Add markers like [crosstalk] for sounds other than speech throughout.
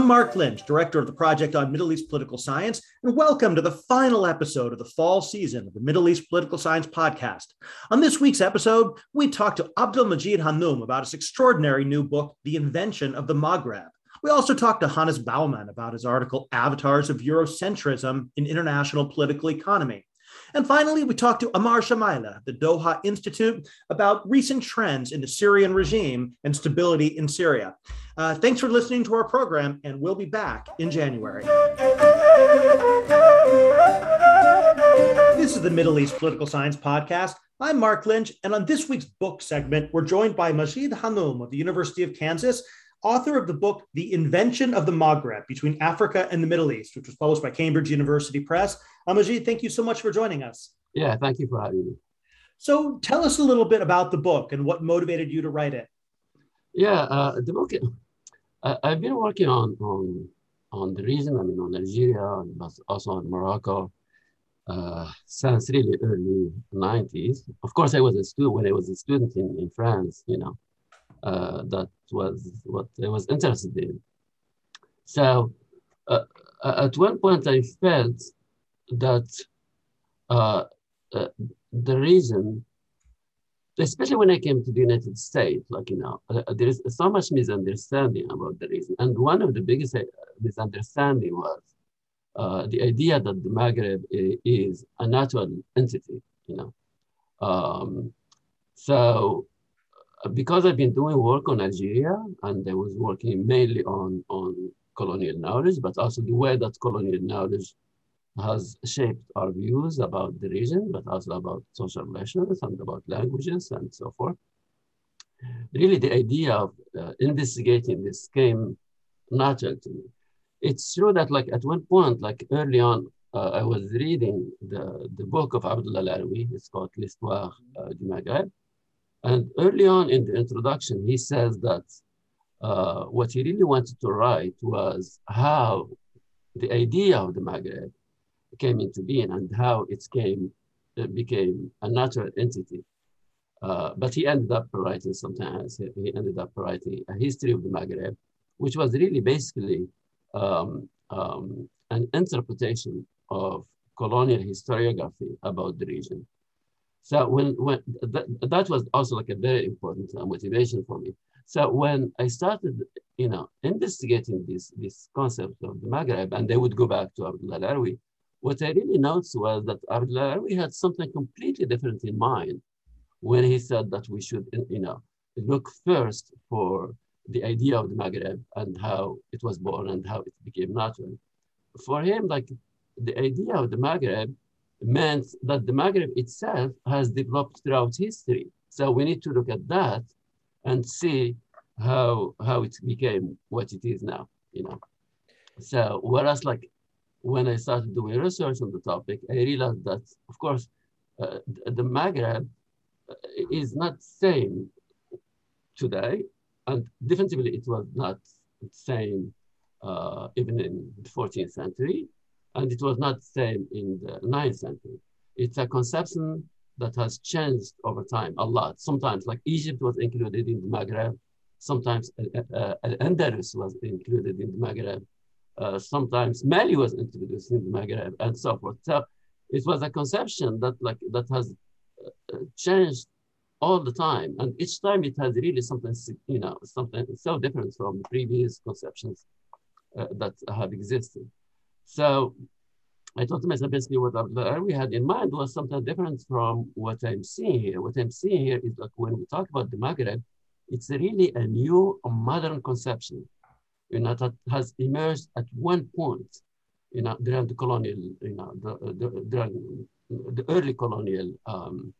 I'm Mark Lynch, director of the Project on Middle East Political Science, and welcome to the final episode of the fall season of the Middle East Political Science podcast. On this week's episode, we talk to Abdul Majid Hannoum about his extraordinary new book, The Invention of the Maghreb. We also talked to Hannes Baumann about his article, Avatars of Eurocentrism in International Political Economy. And finally, we talked to Amar Shamaileh, the Doha Institute, about recent trends in the Syrian regime and stability in Syria. Uh, thanks for listening to our program, and we'll be back in January. This is the Middle East Political Science Podcast. I'm Mark Lynch, and on this week's book segment, we're joined by Majid Hannoum of the University of Kansas author of the book The Invention of the Maghreb Between Africa and the Middle East, which was published by Cambridge University Press. Amajid, thank you so much for joining us. Yeah, thank you for having me. So tell us a little bit about the book and what motivated you to write it. Yeah, uh, the book, uh, I've been working on, on, on the region, I mean, on Algeria, but also on Morocco, uh, since really early 90s. Of course, I was a student when I was a student in, in France, you know, uh, that was what I was interested in. So uh, at one point I felt that uh, uh, the reason, especially when I came to the United States, like, you know, uh, there is so much misunderstanding about the reason. And one of the biggest uh, misunderstanding was the idea that the Maghreb is a natural entity, you know. Um, so because I've been doing work on Algeria and I was working mainly on, on colonial knowledge, but also the way that colonial knowledge has shaped our views about the region, but also about social relations and about languages and so forth. Really, the idea of uh, investigating this came natural to me. It's true that, like at one point, like early on, uh, I was reading the, the book of Abdullah Laroui. It's called L'Histoire uh, du Maghreb. And early on in the introduction, he says that uh, what he really wanted to write was how the idea of the Maghreb came into being and how it came it became a natural entity. Uh, but he ended up writing sometimes, he ended up writing a history of the Maghreb, which was really basically um, um, an interpretation of colonial historiography about the region. So when, when that, that was also like a very important uh, motivation for me. So when I started, you know, investigating this, this concept of the Maghreb, and they would go back to Abdullah Laroui, what I really noticed was that Abdullah Laroui had something completely different in mind when he said that we should, you know, look first for the idea of the Maghreb and how it was born and how it became natural. For him, like the idea of the Maghreb meant that the Maghreb itself has developed throughout history. So we need to look at that and see how how it became what it is now, you know. So whereas like when I started doing research on the topic, I realized that of course uh, the Maghreb uh, is not same today, and definitively it was not same uh, even in the 14th century and it was not the same in the 9th century. It's a conception that has changed over time a lot. Sometimes, like Egypt was included in the Maghreb, sometimes uh, uh, Andalus was included in the Maghreb, uh, sometimes Mali was introduced in the Maghreb, and so forth. So it was a conception that like that has uh, changed all the time, and each time it has really something you know something so different from previous conceptions uh, that have existed. So I thought to myself, basically what we had in mind was something different from what I'm seeing here. What I'm seeing here is like when we talk about the Maghreb, it's really a new modern conception, you know, that has emerged at one point, you know, during the colonial, you know, the, the, during the early colonial um,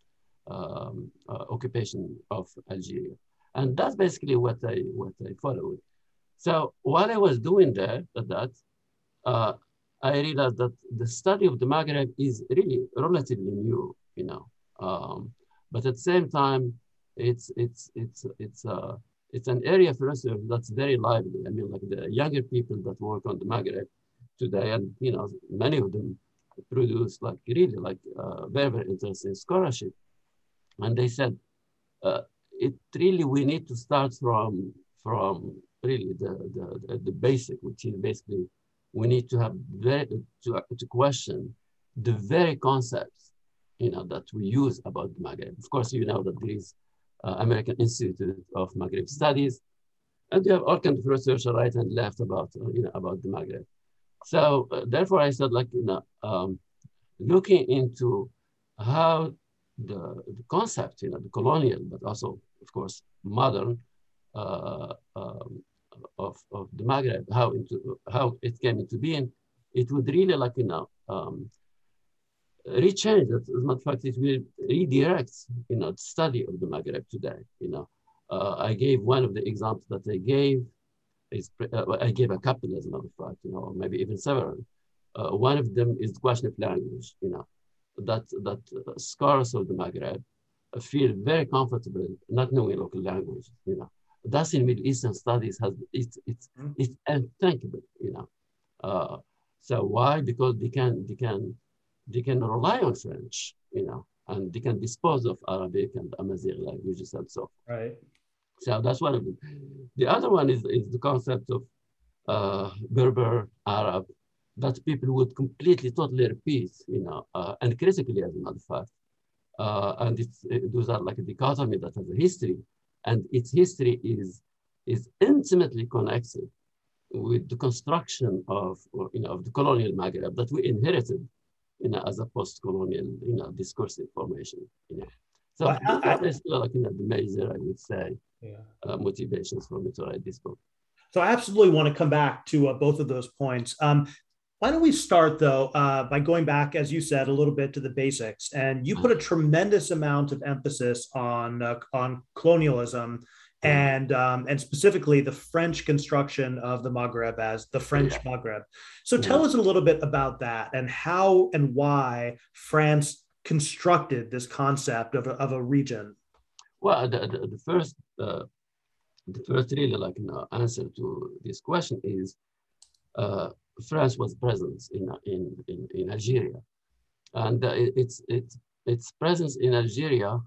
um, uh, occupation of Algeria. And that's basically what I, what I followed. So while I was doing that, that uh, I realized that the study of the Maghreb is really relatively new, you know. Um, but at the same time, it's it's it's it's uh, it's an area for research that's very lively. I mean, like the younger people that work on the Maghreb today, and you know, many of them produce like really like uh, very very interesting scholarship. And they said, uh, it really we need to start from from really the, the, the basic, which is basically we need to have very, to, to question the very concepts you know, that we use about the Maghreb. Of course, you know that there is uh, American Institute of Maghreb Studies, and you have all kinds of research right and left about, uh, you know, about the Maghreb. So uh, therefore I said like, you know, um, looking into how the, the concept, you know, the colonial, but also of course, modern uh, um, of, of the Maghreb, how, into, how it came into being, it would really like, you know, um, rechange As a matter of fact, it will redirect, you know, the study of the Maghreb today, you know. Uh, I gave one of the examples that I gave, is, uh, I gave a couple as a matter of fact, you know, maybe even several. Uh, one of them is the question of language, you know, that, that uh, scholars of the Maghreb feel very comfortable not knowing local language, you know. That's in Middle Eastern studies has it's it's mm. it's unthinkable, you know. Uh, so why? Because they can they can they can rely on French, you know, and they can dispose of Arabic and Amazigh languages and so. Right. So that's one of them. The other one is is the concept of uh, Berber Arab that people would completely, totally repeat, you know, uh, and critically as a matter of fact. Uh, and it's, it, those are like a dichotomy that has a history, and its history is is intimately connected with the construction of you know of the colonial Maghreb that we inherited, you know, as a post-colonial you know discursive formation. You know, so well, I, that is like you know the major I would say yeah. uh, motivations for me to write this book. So I absolutely want to come back to uh, both of those points. Um, why don't we start though uh, by going back, as you said, a little bit to the basics? And you put a tremendous amount of emphasis on uh, on colonialism and um, and specifically the French construction of the Maghreb as the French yeah. Maghreb. So tell us a little bit about that and how and why France constructed this concept of a, of a region. Well, the, the, the first uh, the first really like you know, answer to this question is uh, France was present in, in, in, in Algeria. And uh, its, its, its presence in Algeria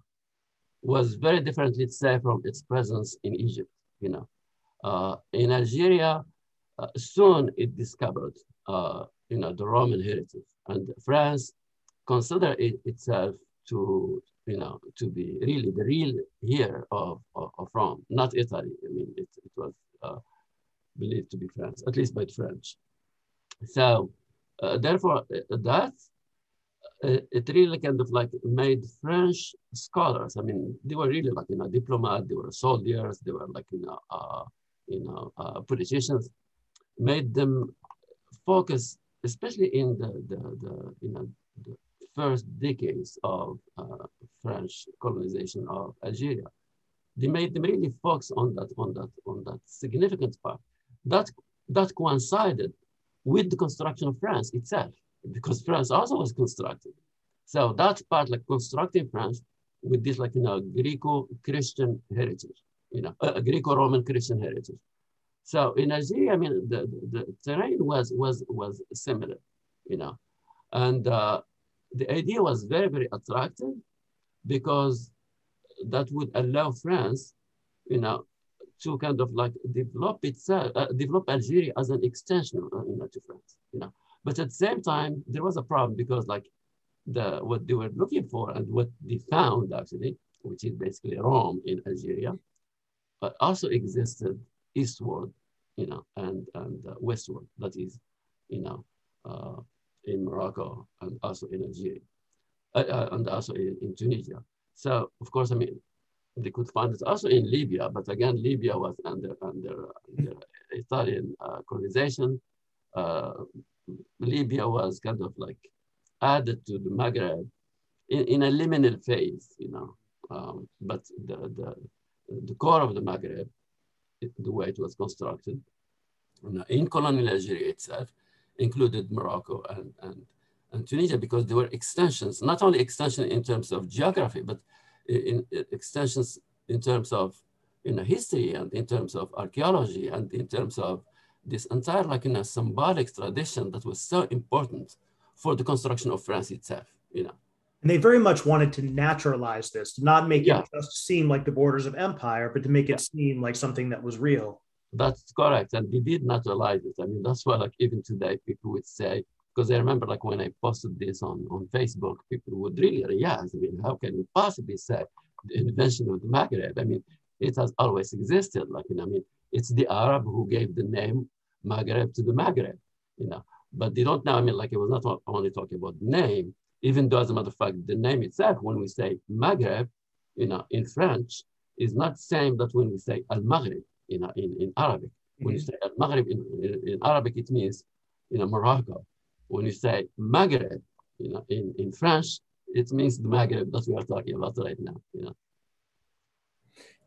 was very different, let's say, from its presence in Egypt, you know. Uh, in Algeria, uh, soon it discovered, uh, you know, the Roman heritage. And France considered it itself to, you know, to be really the real here of, of, of Rome, not Italy. I mean, it, it was uh, believed to be France, at least by the French. So uh, therefore, uh, that it really kind of like made French scholars. I mean, they were really like you know diplomats, they were soldiers, they were like you know uh, you know uh, politicians. Made them focus, especially in the the, the you know the first decades of uh, French colonization of Algeria. They made them really focus on that on that on that significant part. That that coincided with the construction of France itself, because France also was constructed. So that's part like constructing France with this like, you know, Greco-Christian heritage, you know, a, Greco-Roman Christian heritage. So in Algeria, I mean, the, the, the terrain was, was, was similar, you know, and uh, the idea was very, very attractive because that would allow France, you know, to kind of like develop itself, uh, develop Algeria as an extension you know, to France, you know. But at the same time, there was a problem because like the what they were looking for and what they found actually, which is basically Rome in Algeria, but also existed eastward, you know, and and uh, westward. That is, you know, uh, in Morocco and also in Algeria, uh, uh and also in, in Tunisia. So of course, I mean, they could find it also in Libya, but again, Libya was under, under, under Italian uh, colonization. Uh, Libya was kind of like added to the Maghreb in, in a liminal phase, you know. Um, but the, the, the core of the Maghreb, it, the way it was constructed, in colonial Algeria itself, included Morocco and, and, and Tunisia because there were extensions, not only extension in terms of geography, but in, in extensions in terms of you know, history and in terms of archaeology and in terms of this entire like in a symbolic tradition that was so important for the construction of France itself, you know. And they very much wanted to naturalize this, to not make yeah. it just seem like the borders of empire, but to make it yeah. seem like something that was real. That's correct. And we did naturalize it. I mean, that's why like even today people would say, because I remember like when I posted this on, on Facebook, people would really react. I mean, how can you possibly say the invention of the Maghreb? I mean, it has always existed. Like, you know, I mean, it's the Arab who gave the name Maghreb to the Maghreb, you know. But they don't know, I mean, like it was not only talking about the name, even though as a matter of fact, the name itself, when we say Maghreb, you know, in French, is not the same that when we say Al-Maghrib, you know, in, in Arabic. Mm-hmm. When you mm-hmm. say Al-Maghrib in, in, in, Arabic, it means, you know, Morocco. When you say Maghreb, you know, in, in French, it means the Maghreb that we are talking about right now, you know.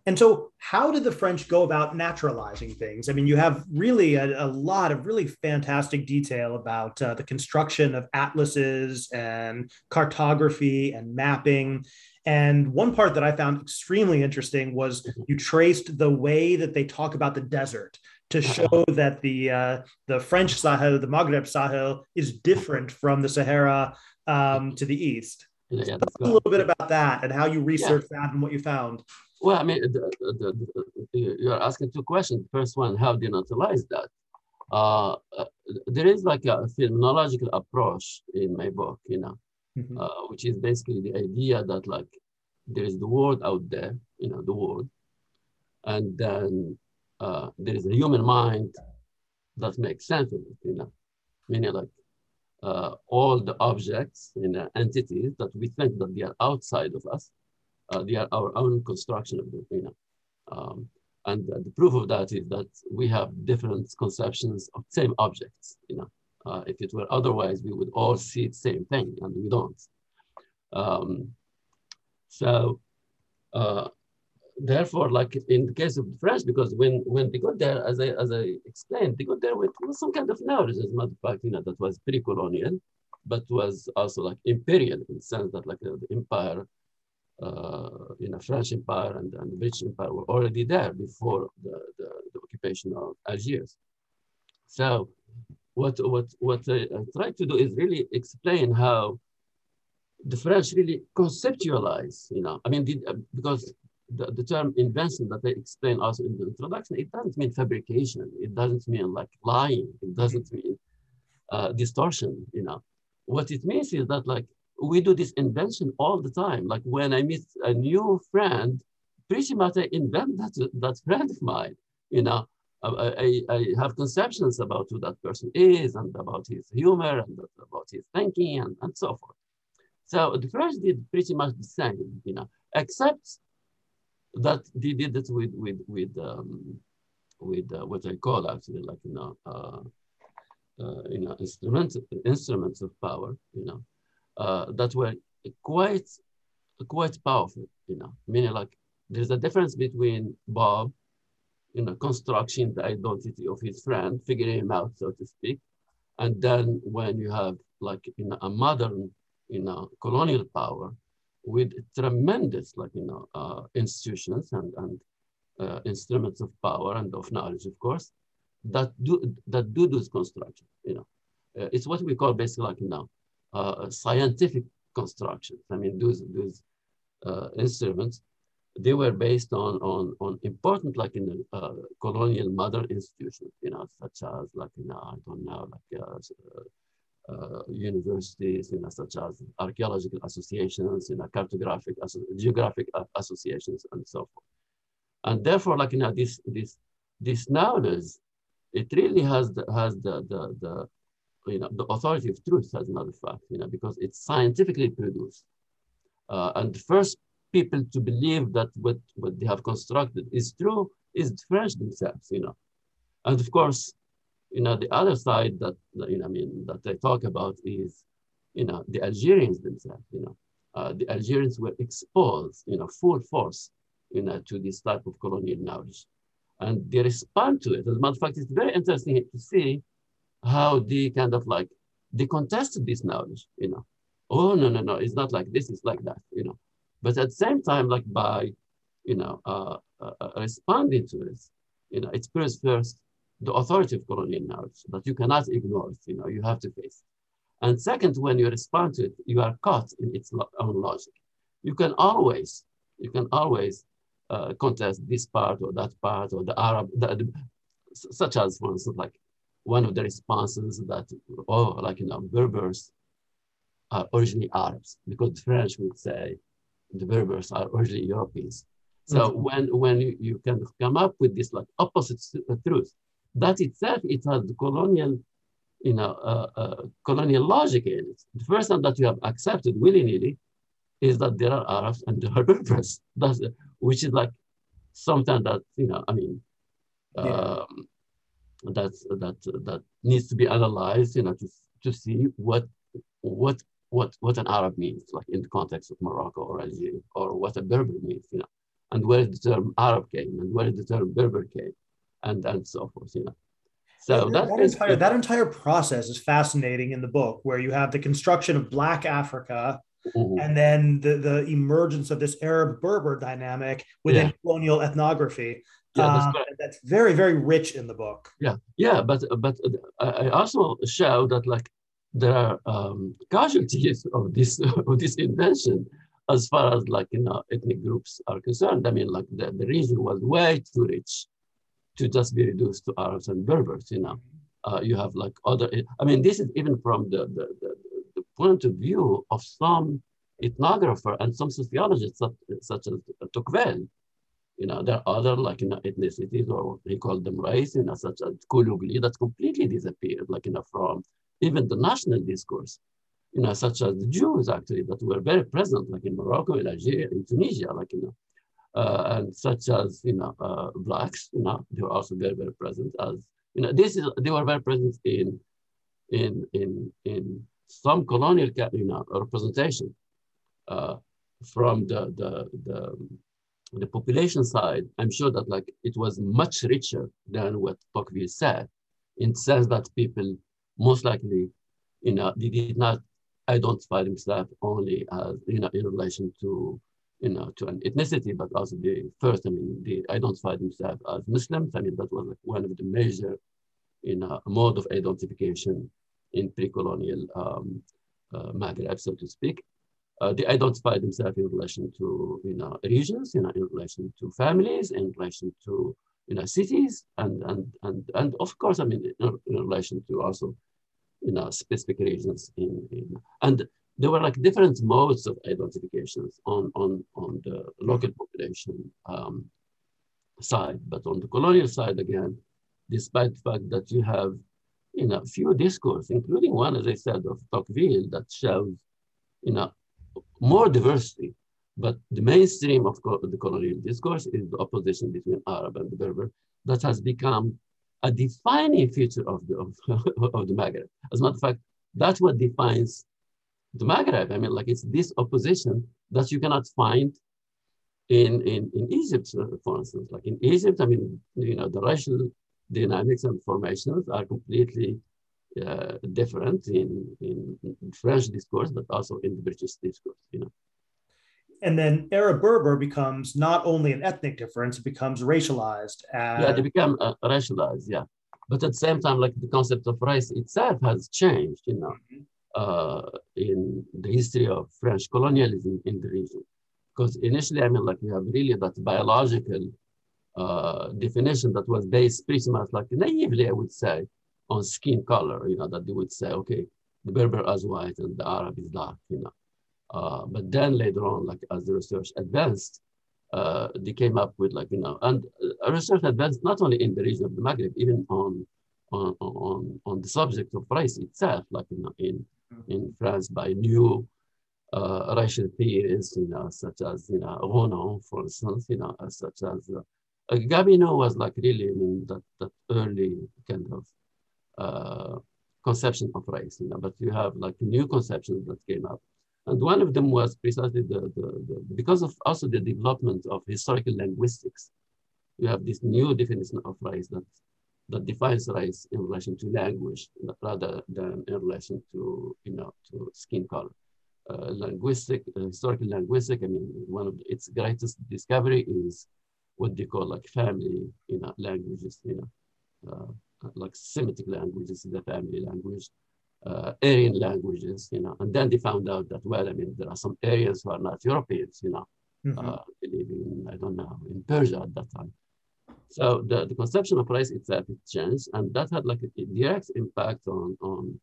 And so, how did the French go about naturalizing things? I mean, you have really a, a lot of really fantastic detail about uh, the construction of atlases and cartography and mapping. And one part that I found extremely interesting was mm-hmm. you traced the way that they talk about the desert to uh-huh. show that the uh, the French Sahel, the Maghreb Sahel, is different from the Sahara um, to the east. Yeah, so a little bit about that and how you researched yeah. that and what you found. Well, I mean, the, the, the, you're asking two questions. First one, how do you utilize that? Uh, uh, there is like a phenomenological approach in my book, you know, mm-hmm. uh, which is basically the idea that like there is the world out there, you know, the world, and then uh, there is a human mind that makes sense of it, you know, meaning like uh, all the objects and you know, entities that we think that they are outside of us uh, they are our own construction of the, you know. Um, and the proof of that is that we have different conceptions of same objects, you know. Uh, if it were otherwise, we would all see the same thing, and we don't. Um, so, uh, therefore, like in the case of the French, because when when they got there, as I as I explained, they got there with, some kind of knowledge. As a matter of fact, you know, that was pre-colonial, but was also like imperial in the sense that like uh, the empire uh, you know, French Empire and, and British Empire were already there before the, the, the occupation of Algiers. So what, what, what I, I try to do is really explain how the French really conceptualize, you know, I mean, the, because the, the term invention that I explain also in the introduction, it doesn't mean fabrication. It doesn't mean like lying. It doesn't mean uh, distortion, you know. What it means is that like we do this invention all the time. Like when I meet a new friend, pretty much I invent that, that friend of mine, you know, I, I, I, have conceptions about who that person is and about his humor and about his thinking and, and so forth. So the French did pretty much the same, you know, except that they did it with with with um, with uh, what I call actually like you know uh, uh, you know instruments instruments of power, you know, uh, that were quite quite powerful, you know, meaning like there's a difference between Bob, you know, constructing the identity of his friend, figuring him out, so to speak. And then when you have like you know, a modern, you know, colonial power with tremendous like, you know, uh, institutions and, and uh, instruments of power and of knowledge, of course, that do, that do this construction, you know. Uh, it's what we call basically like, you know, uh, scientific constructions. I mean, those, those uh, instruments, they were based on, on, on important, like in the uh, colonial mother institutions, you know, such as like, you know, I don't know, like uh, universities, you know, such as archaeological associations, you know, cartographic, geographic associations, and so forth. And therefore, like, you know, this, this, this knowledge, it really has the, has the, the, the, you know, the authority of truth as a matter of fact, you know, because it's scientifically produced. Uh, and the first people to believe that what, what they have constructed is true is the French themselves, you know. And of course, you know, the other side that, you know, I mean, that they talk about is, you know, the Algerians themselves, you know. Uh, the Algerians were exposed, you know, full force, you know, to this type of colonial knowledge. And they respond to it. As a matter of fact, it's very interesting to see how they kind of like they contested this knowledge, you know. Oh no no no, it's not like this, it's like that, you know. But at the same time, like by you know uh, uh, uh responding to this, you know, it proves first the authority of colonial knowledge that you cannot ignore it, you know, you have to face. And second, when you respond to it, you are caught in its own logic. You can always, you can always uh, contest this part or that part or the Arab, the, the, such as, for instance, like one of the responses that, oh, like, you know, Berbers are originally Arabs, because the French would say the Berbers are originally Europeans. So mm-hmm. when, when you, you can come up with this like opposite truth, that itself, it has colonial, you know, uh, uh, colonial logic in it. The first time that you have accepted willy-nilly is that there are Arabs and there are Berbers, [laughs] That's, which is like something that, you know, I mean, um, that's, that, that needs to be analyzed, you know, to, to see what, what, what, what an Arab means, like in the context of Morocco or Algeria, or what a Berber means, you know, and where the term Arab came and where the term Berber came and, and so forth, you know. So that, that, entire, that entire process is fascinating in the book, where you have the construction of Black Africa mm-hmm. and then the, the emergence of this Arab Berber dynamic within yeah. colonial ethnography. Yeah, that's, um, that's, very, very rich in the book. Yeah, yeah, but but I also show that like there are um, casualties of this [laughs] of this invention as far as like you know ethnic groups are concerned. I mean, like the, the region was way too rich to just be reduced to Arabs and Berbers, you know. Uh, you have like other, I mean, this is even from the, the, the, the point of view of some ethnographer and some sociologists such, such as Tocqueville. You know, there are other like you know, ethnicities or he called them race, you know, such as Koulougli that completely disappeared, like you know, from even the national discourse, you know, such as the Jews actually that were very present, like in Morocco, in Algeria, in Tunisia, like you know, and such as you know uh, blacks, you know, they were also very very present as you know this is they were very present in in in in some colonial you know representation uh, from the the the the population side. I'm sure that like it was much richer than what Tocqueville said, in the sense that people most likely you know they did not identify themselves only as you know in relation to you know, to an ethnicity, but also the first, I mean, they identified themselves as Muslims. I mean, that was like one of the major, you know, mode of identification in pre-colonial um, uh, Maghreb, so to speak. Uh, they identified themselves in relation to, you know, regions, you know, in relation to families, in relation to, you know, cities, and and and and of course, I mean, in, in relation to also, you know, specific regions in, in and there were like different modes of identifications on, on, on the local population um, side. But on the colonial side, again, despite the fact that you have you know, few discourse, including one, as I said, of Tocqueville that shows you know, more diversity. But the mainstream of co the colonial discourse is the opposition between Arab and the Berber that has become a defining feature of the, of, [laughs] of the Maghreb. As a matter of fact, that's what defines the Maghreb. I mean, like it's this opposition that you cannot find in, in, in Egypt, for instance. Like in Egypt, I mean, you know, the racial dynamics and formations are completely uh, different in, in French discourse, but also in the British discourse, you know. And then Arab Berber becomes not only an ethnic difference, it becomes racialized. As... Yeah, they become uh, racialized, yeah. But at the same time, like the concept of race itself has changed, you know. Mm-hmm uh, in the history of French colonialism in the region. Because initially, I mean, like we have really that biological uh, definition that was based pretty much like naively, I would say, on skin color, you know, that they would say, okay, the Berber is white and the Arab is dark, you know. Uh, but then later on, like as the research advanced, uh, they came up with like, you know, and uh, research advanced not only in the region of the Maghreb, even on, on, on, on the subject of race itself, like, you know, in in France by new uh, racial theorists, you know, such as, you know, Renan, for instance, you know, such as uh, uh, Gobineau was like really, I mean, that, that early kind of uh, conception of race, you know, but you have like new conceptions that came up. And one of them was precisely the, the, the because of also the development of historical linguistics. You have this new definition of race that that defines race in relation to language rather than in relation to, you know, to skin color. Uh, linguistic, uh, historical linguistic, I mean, one of its greatest discovery is what they call like family, you know, languages, you know, uh, like Semitic languages, the family language, uh, Aryan languages, you know, and then they found out that, well, I mean, there are some Aryans who are not Europeans, you know, mm -hmm. in, I don't know, in Persia at that time So the, the conception of race itself it changed, and that had like a direct impact on on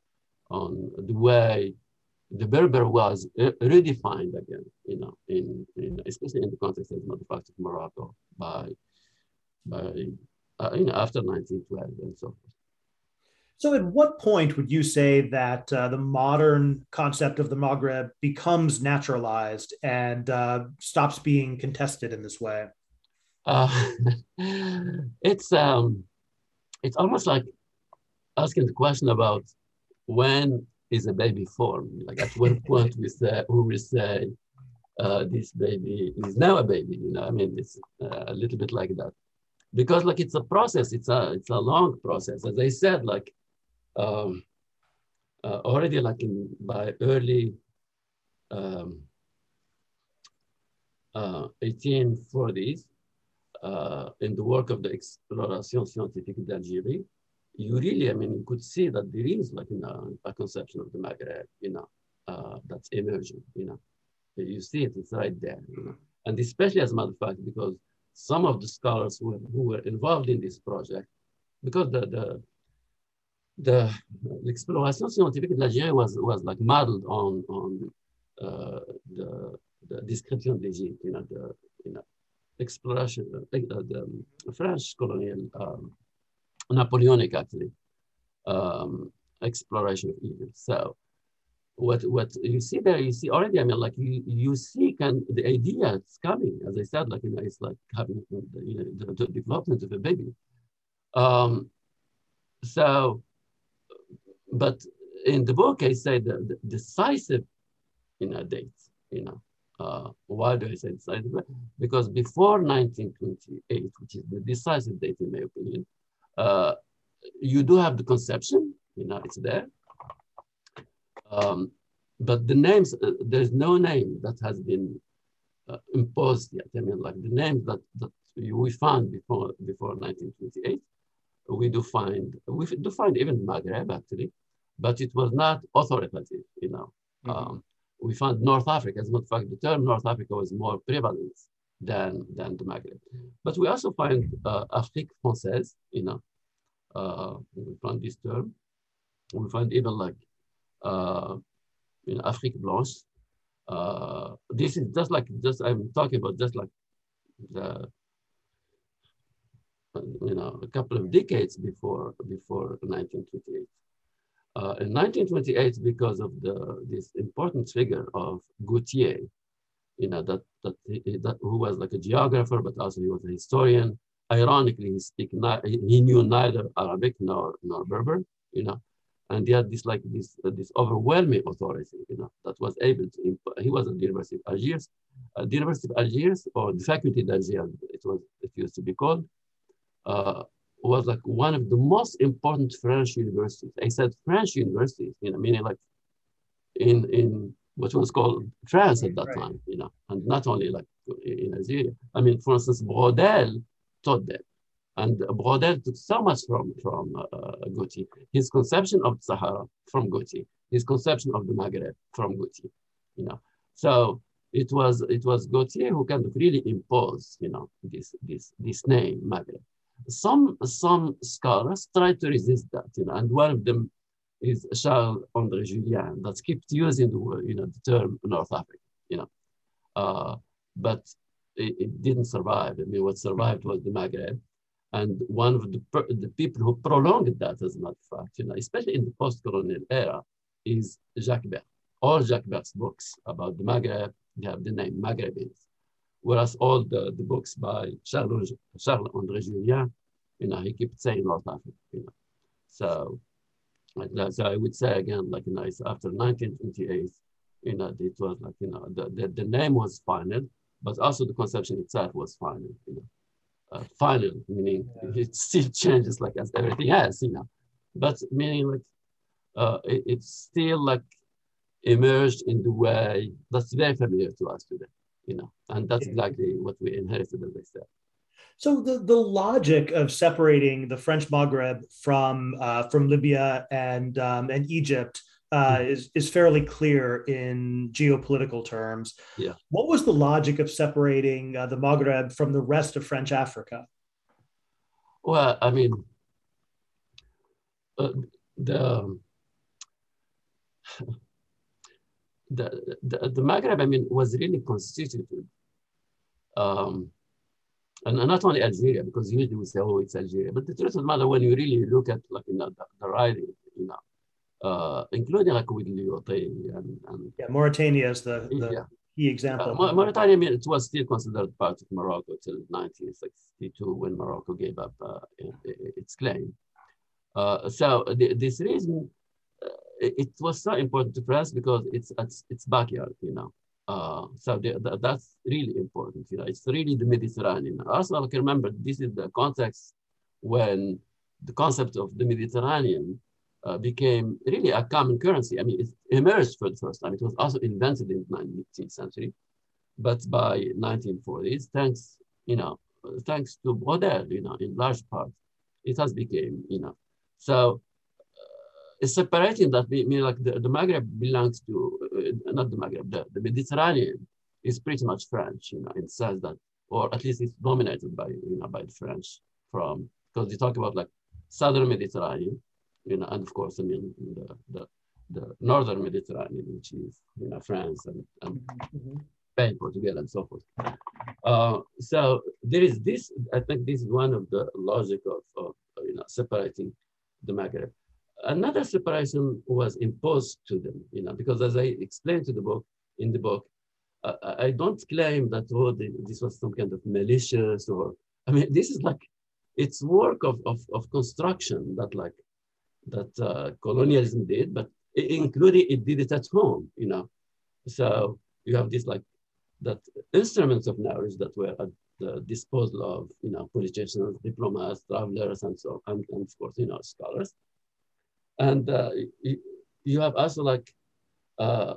on the way the Berber was redefined again, you know, in, in especially in the context of of Morocco by by uh, you know after 1912 and so forth. So, at what point would you say that uh, the modern concept of the Maghreb becomes naturalized and uh, stops being contested in this way? Uh, [laughs] it's um, it's almost like asking the question about when is a baby formed. Like at what [laughs] point we say who we say uh, this baby is now a baby. You know, I mean, it's uh, a little bit like that because like it's a process. It's a it's a long process. As I said, like um, uh, already like in by early um, 1840s, uh, in the work of the Exploration Scientifique d'Algérie, you really, I mean, you could see that there is like you know, a conception of the Maghreb, you know, uh, that's emerging, you know. You see it, it's right there, you know. And especially as a matter of fact, because some of the scholars who, who were involved in this project, because the, the the l'exploration scientifique de l'Algérie was was like modeled on on uh, the the description d'Egypte, you know, the you know exploration, uh, the French colonial um, Napoleonic actually um, exploration of Egypt. So what what you see there, you see already. I mean, like you you see can the idea it's coming. As I said, like you know, it's like having the, you know the, the development of a baby. Um, so but in the book, I say the, the decisive, you know, dates, you know, uh, why do I say decisive? Because before 1928, which is the decisive date in my opinion, uh, you do have the conception, you know, it's there. Um, but the names, uh, there's no name that has been uh, imposed yet. I mean, like the names that, that we found before, before 1928, we do find, we do find even Maghreb actually, but it was not authoritative, you know. Mm -hmm. um, we found North Africa, as a matter of fact, the term North Africa was more prevalent than, than the Maghreb. But we also find uh, Afrique française, you know, uh, we find this term. We find even like, uh, you know, Afrique blanche. Uh, this is just like, just I'm talking about just like the, you know, a couple of decades before, before 1928. Uh, in 1928, because of the this important figure of Gautier, you know, that, that, that who was like a geographer, but also he was a historian. Ironically, he speak he knew neither Arabic nor nor Berber, you know, and he had this like this uh, this overwhelming authority, you know, that was able to. He was at the University of Algiers, uh, the University of Algiers or the Faculty d'Algiers, it was it used to be called. Uh, was like one of the most important French universities. I said French universities, you know, meaning like in in what was called France at that right. time, you know, and not only like in Algeria. I mean, for instance, Braudel taught them. And Braudel took so much from, from uh, Gautier. His conception of Sahara from Gautier, his conception of the Maghreb from Gautier, you know. So it was it was Gautier who kind of really imposed, you know, this this this name Maghreb some some scholars try to resist that, you know, and one of them is Charles André Julien that kept using the word, you know the term North Africa, you know, uh, but it, it, didn't survive. I mean, what survived was the Maghreb, and one of the the people who prolonged that, as a matter of fact, you know, especially in the post-colonial era, is Jacques Berque. All Jacques Berque's books about the Maghreb, they have the name Maghrebins whereas all the, the books by Charles, Charles André Julien, you know, he kept saying North Africa, you know. So, so I would say again, like, you know, it's after 1928, you know, it was like, you know, the, the, the name was final, but also the conception itself was final, you know. Uh, final, meaning yeah. it still changes like as everything else, you know. But meaning like, uh, it, it's still like emerged in the way that's very familiar to us today you know, and that's exactly what we inherited, as I said. So the, the logic of separating the French Maghreb from uh, from Libya and um, and Egypt uh, mm-hmm. is is fairly clear in geopolitical terms. Yeah. What was the logic of separating uh, the Maghreb from the rest of French Africa? Well, I mean, uh, the, the, the, the Maghreb, I mean, was really constituted. Um, and, not only Algeria, because usually we say, oh, it's Algeria. But the truth of the matter, when you really look at like you know, the, the writing, you know, uh, including like with Lyautey and, and yeah, Mauritania is the, the yeah. key example. Uh, Mauritania, I mean, it was still considered part of Morocco till 1962 when Morocco gave up uh, its claim. Uh, so the, this reason, it was so important to France because it's it's, it's backyard, you know. Uh, so the, the, that's really important. You know, it's really the Mediterranean. Also, I can remember this is the context when the concept of the Mediterranean uh, became really a common currency. I mean, it emerged for the first time. It was also invented in the 19th century, but by 1940s, thanks you know, thanks to Braudel, you know, in large part, it has become you know. So separating that, mean like the, the Maghreb belongs to uh, not the Maghreb, the, the Mediterranean is pretty much French, you know, in the sense that, or at least it's dominated by you know by the French from because you talk about like southern Mediterranean you know, and of course, I mean, the, the, the northern Mediterranean, which is, you know, France and, and mm-hmm. Spain, Portugal, and so forth. Uh, so there is this, I think this is one of the logic of, of you know, separating the Maghreb. Another separation was imposed to them, you know, because as I explained to the book, in the book, uh, I don't claim that oh, this was some kind of malicious or, I mean, this is like, it's work of, of, of construction that like that uh, colonialism did, but including it did it at home, you know. So you have this like that instruments of knowledge that were at the disposal of you know politicians, diplomats, travelers, and so and, and of course you know scholars. And uh, you, you have also like uh,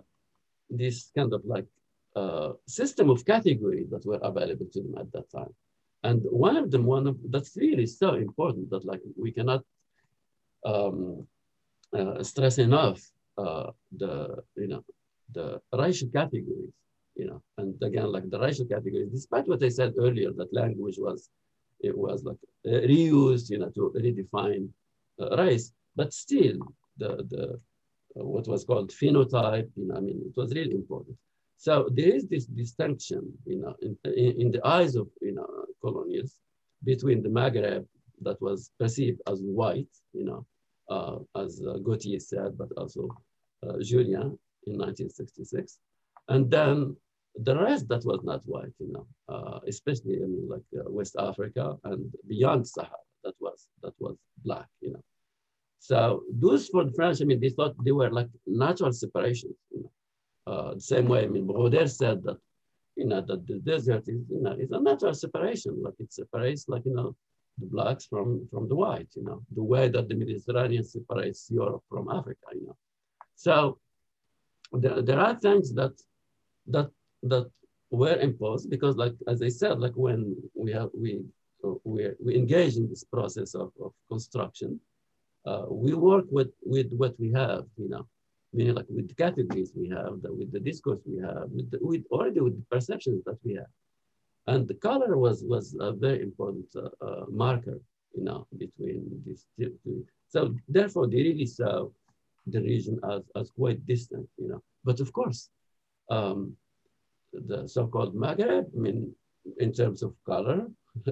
this kind of like uh, system of categories that were available to them at that time. And one of them, one of that's really so important that like we cannot um, uh, stress enough uh, the you know the racial categories you know and again like the racial categories despite what i said earlier that language was it was like reused you know to redefine uh, race but still the the uh, what was called phenotype you know i mean it was really important so there is this distinction you know in, in, in the eyes of you know colonials between the maghreb that was perceived as white you know uh, as uh, Gautier said, but also uh, Julien in 1966. And then the rest that was not white, you know, uh, especially I mean like uh, West Africa and beyond Sahara, that was that was black, you know. So those for the French, I mean, they thought they were like natural separations, you know. Uh, the same way, I mean, Braudel said that, you know, that the desert is, you know, is a natural separation, like it separates, like you know, the blacks from, from the white, you know, the way that the Mediterranean separates Europe from Africa, you know. So there, there are things that, that, that were imposed because like, as I said, like when we have, we, we, we engage in this process of, of construction, uh, we work with, with what we have, you know, meaning like with the categories we have, the, with the discourse we have, with, the, with already with the perceptions that we have. And the color was, was a very important uh, uh, marker, you know, between these two. So therefore, they really saw the region as, as quite distant, you know. But of course, um, the so-called Maghreb, I mean, in terms of color,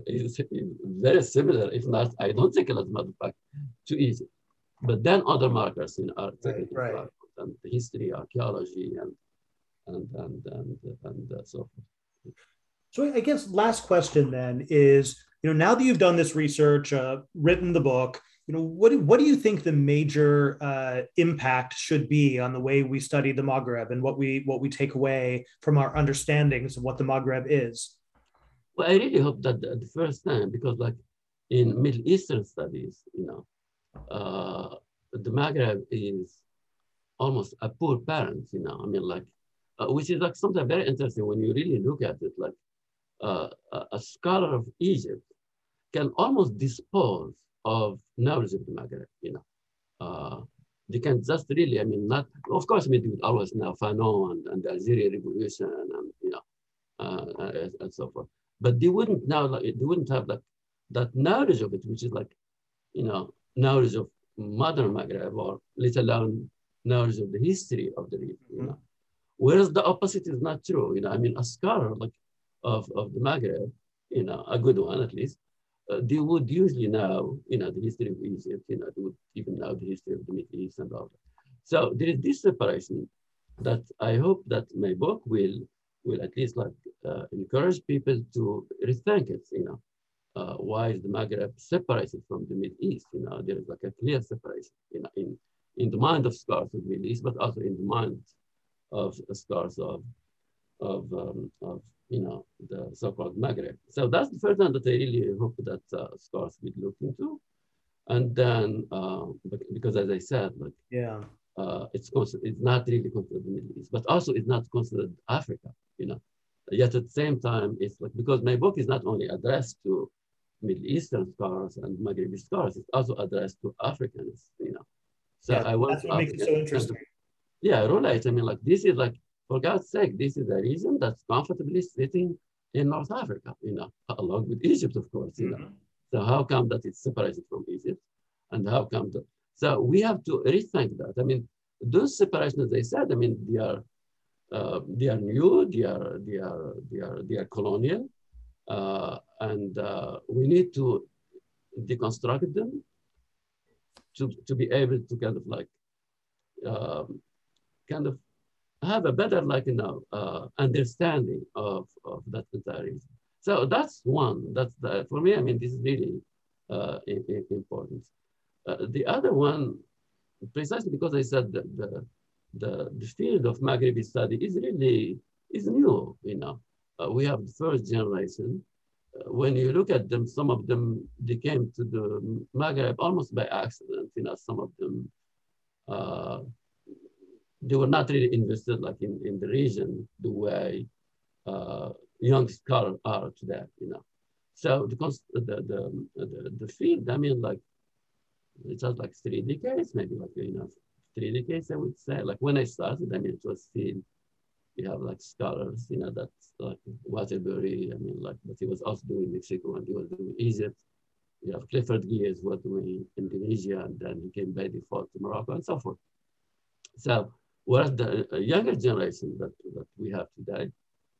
is, is very similar, if not, I don't think, as a matter of fact, to Egypt. But then other markers in art, right, right. and history, archaeology, and and and and, and uh, so forth. So I guess last question then is, you know, now that you've done this research, uh, written the book, you know, what do, what do you think the major uh, impact should be on the way we study the Maghreb and what we what we take away from our understandings of what the Maghreb is? Well, I really hope that the, first time, because like in Middle Eastern studies, you know, uh, the Maghreb is almost a poor parent, you know. I mean, like, uh, which is like something very interesting when you really look at it. Like, uh, a scholar of Egypt can almost dispose of knowledge of the Maghreb, you know. Uh, they can just really, I mean, not, of course, I mean, they would always know Fanon and, and the Algerian Revolution and, you know, uh, and, and so forth. But they wouldn't now, like, they wouldn't have like that knowledge of it, which is like, you know, knowledge of modern Maghreb or let alone knowledge of the history of the region, you know. Whereas the opposite is not true, you know, I mean, a scholar like of, of the Maghreb, you know, a good one at least, uh, they would usually know, you know, the history of Egypt, you know, they would even know the history of the Middle East and all that. So there is this separation that I hope that my book will will at least like uh, encourage people to rethink it, you know, uh, why is the Maghreb separated from the Middle East? You know, there is like a clear separation, you know, in, in the mind of scholars of the Middle East, but also in the mind of scholars of, of, um, of you know, the so-called Maghreb. So that's the first one that I really hope that uh, scholars will look into. And then, uh, because as I said, like, yeah, uh, it's it's not really considered the Middle East, but also it's not considered Africa. You know, yet at the same time, it's like because my book is not only addressed to Middle Eastern scholars and Maghrebi scholars, it's also addressed to Africans. You know, so yeah, I want that's what makes it so interesting. yeah, right. I mean, like this is like for God's sake, this is a region that's comfortably sitting in North Africa. You know, [laughs] along with Egypt, of course. You mm -hmm. know, mm-hmm. so how come that it's separated from Egypt, and how come that so we have to rethink that. I mean, those separations, they said, I mean, they are, uh, they are new, they are, they are, they are, they are colonial, uh, and uh, we need to deconstruct them to, to be able to kind of like, um, kind of have a better like, you know, uh, understanding of, of that entire region. So that's one, that's the, for me, I mean, this is really uh, important. Uh, the other one, precisely because I said that the, the, the field of Maghrebi study is really is new, you know. Uh, we have the first generation. Uh, when you look at them, some of them, they came to the Maghreb almost by accident, you know, some of them, uh, they were not really invested like in, in the region the way uh, young scholars are today, you know. So the, the, the, the, the field, I mean, like it's just like three decades, maybe like, you know, three decades, I would say. Like when I started, I mean, it was still, you have like scholars, you know, that's like Waterbury, I mean, like, but he was also doing Mexico and he was doing Egypt. You have Clifford Geertz was doing Indonesia and then he came by default to Morocco and so forth. So whereas the younger generation that, that we have today,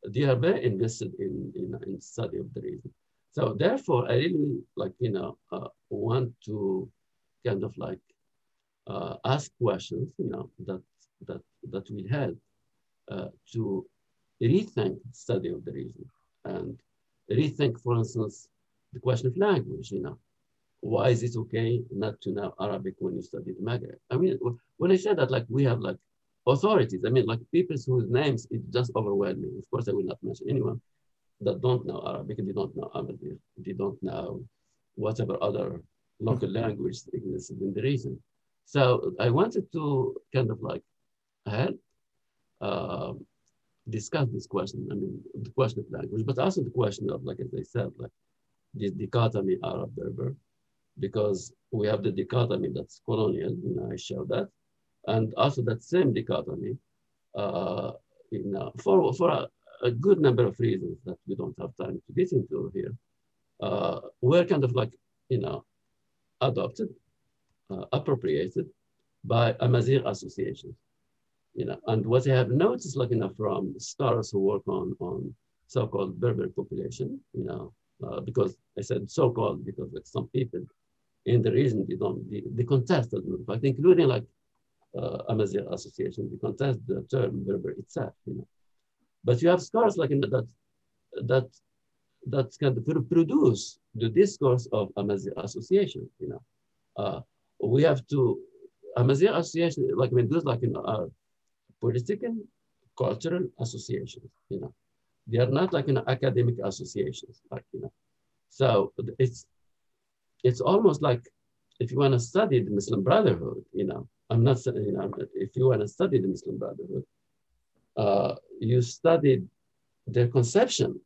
they are very invested in, in, in study of the region. So therefore, I really like, you know, uh, want to kind of like uh, ask questions, you know, that that that will help uh, to rethink study of the region and rethink, for instance, the question of language. You know, why is it okay not to know Arabic when you study the Maghreb? I mean, when I say that, like we have like authorities. I mean, like people whose names it just overwhelming. Of course, I will not mention anyone that don't know Arabic. They don't know Arabic. They don't know whatever other local language existed in the region. So I wanted to kind of like help uh, discuss this question. I mean, the question of language, but also the question of, like as I said, like this dichotomy Arab Berber, because we have the dichotomy that's colonial, you know, I show that, and also that same dichotomy, uh, you know, for for a, a, good number of reasons that we don't have time to get into here, uh, we're kind of like, you know, adopted, uh, appropriated by Amazigh associations. You know, and what I have noticed, like, you know, from scholars who work on, on so-called Berber population, you know, uh, because I said so-called because like some people in the region, they don't, they, they contest it, in fact, including like uh, Amazigh association, they contest the term Berber itself, you know. But you have scholars like in the, that, that that can produce the discourse of Amazigh association. You know, uh, we have to Amazigh association, like I mean, those like know, are political, cultural associations. You know, they are not like know, academic associations. Like you know, so it's it's almost like if you want to study the Muslim Brotherhood, you know, I'm not saying, you know, if you want to study the Muslim Brotherhood, uh, you studied their conception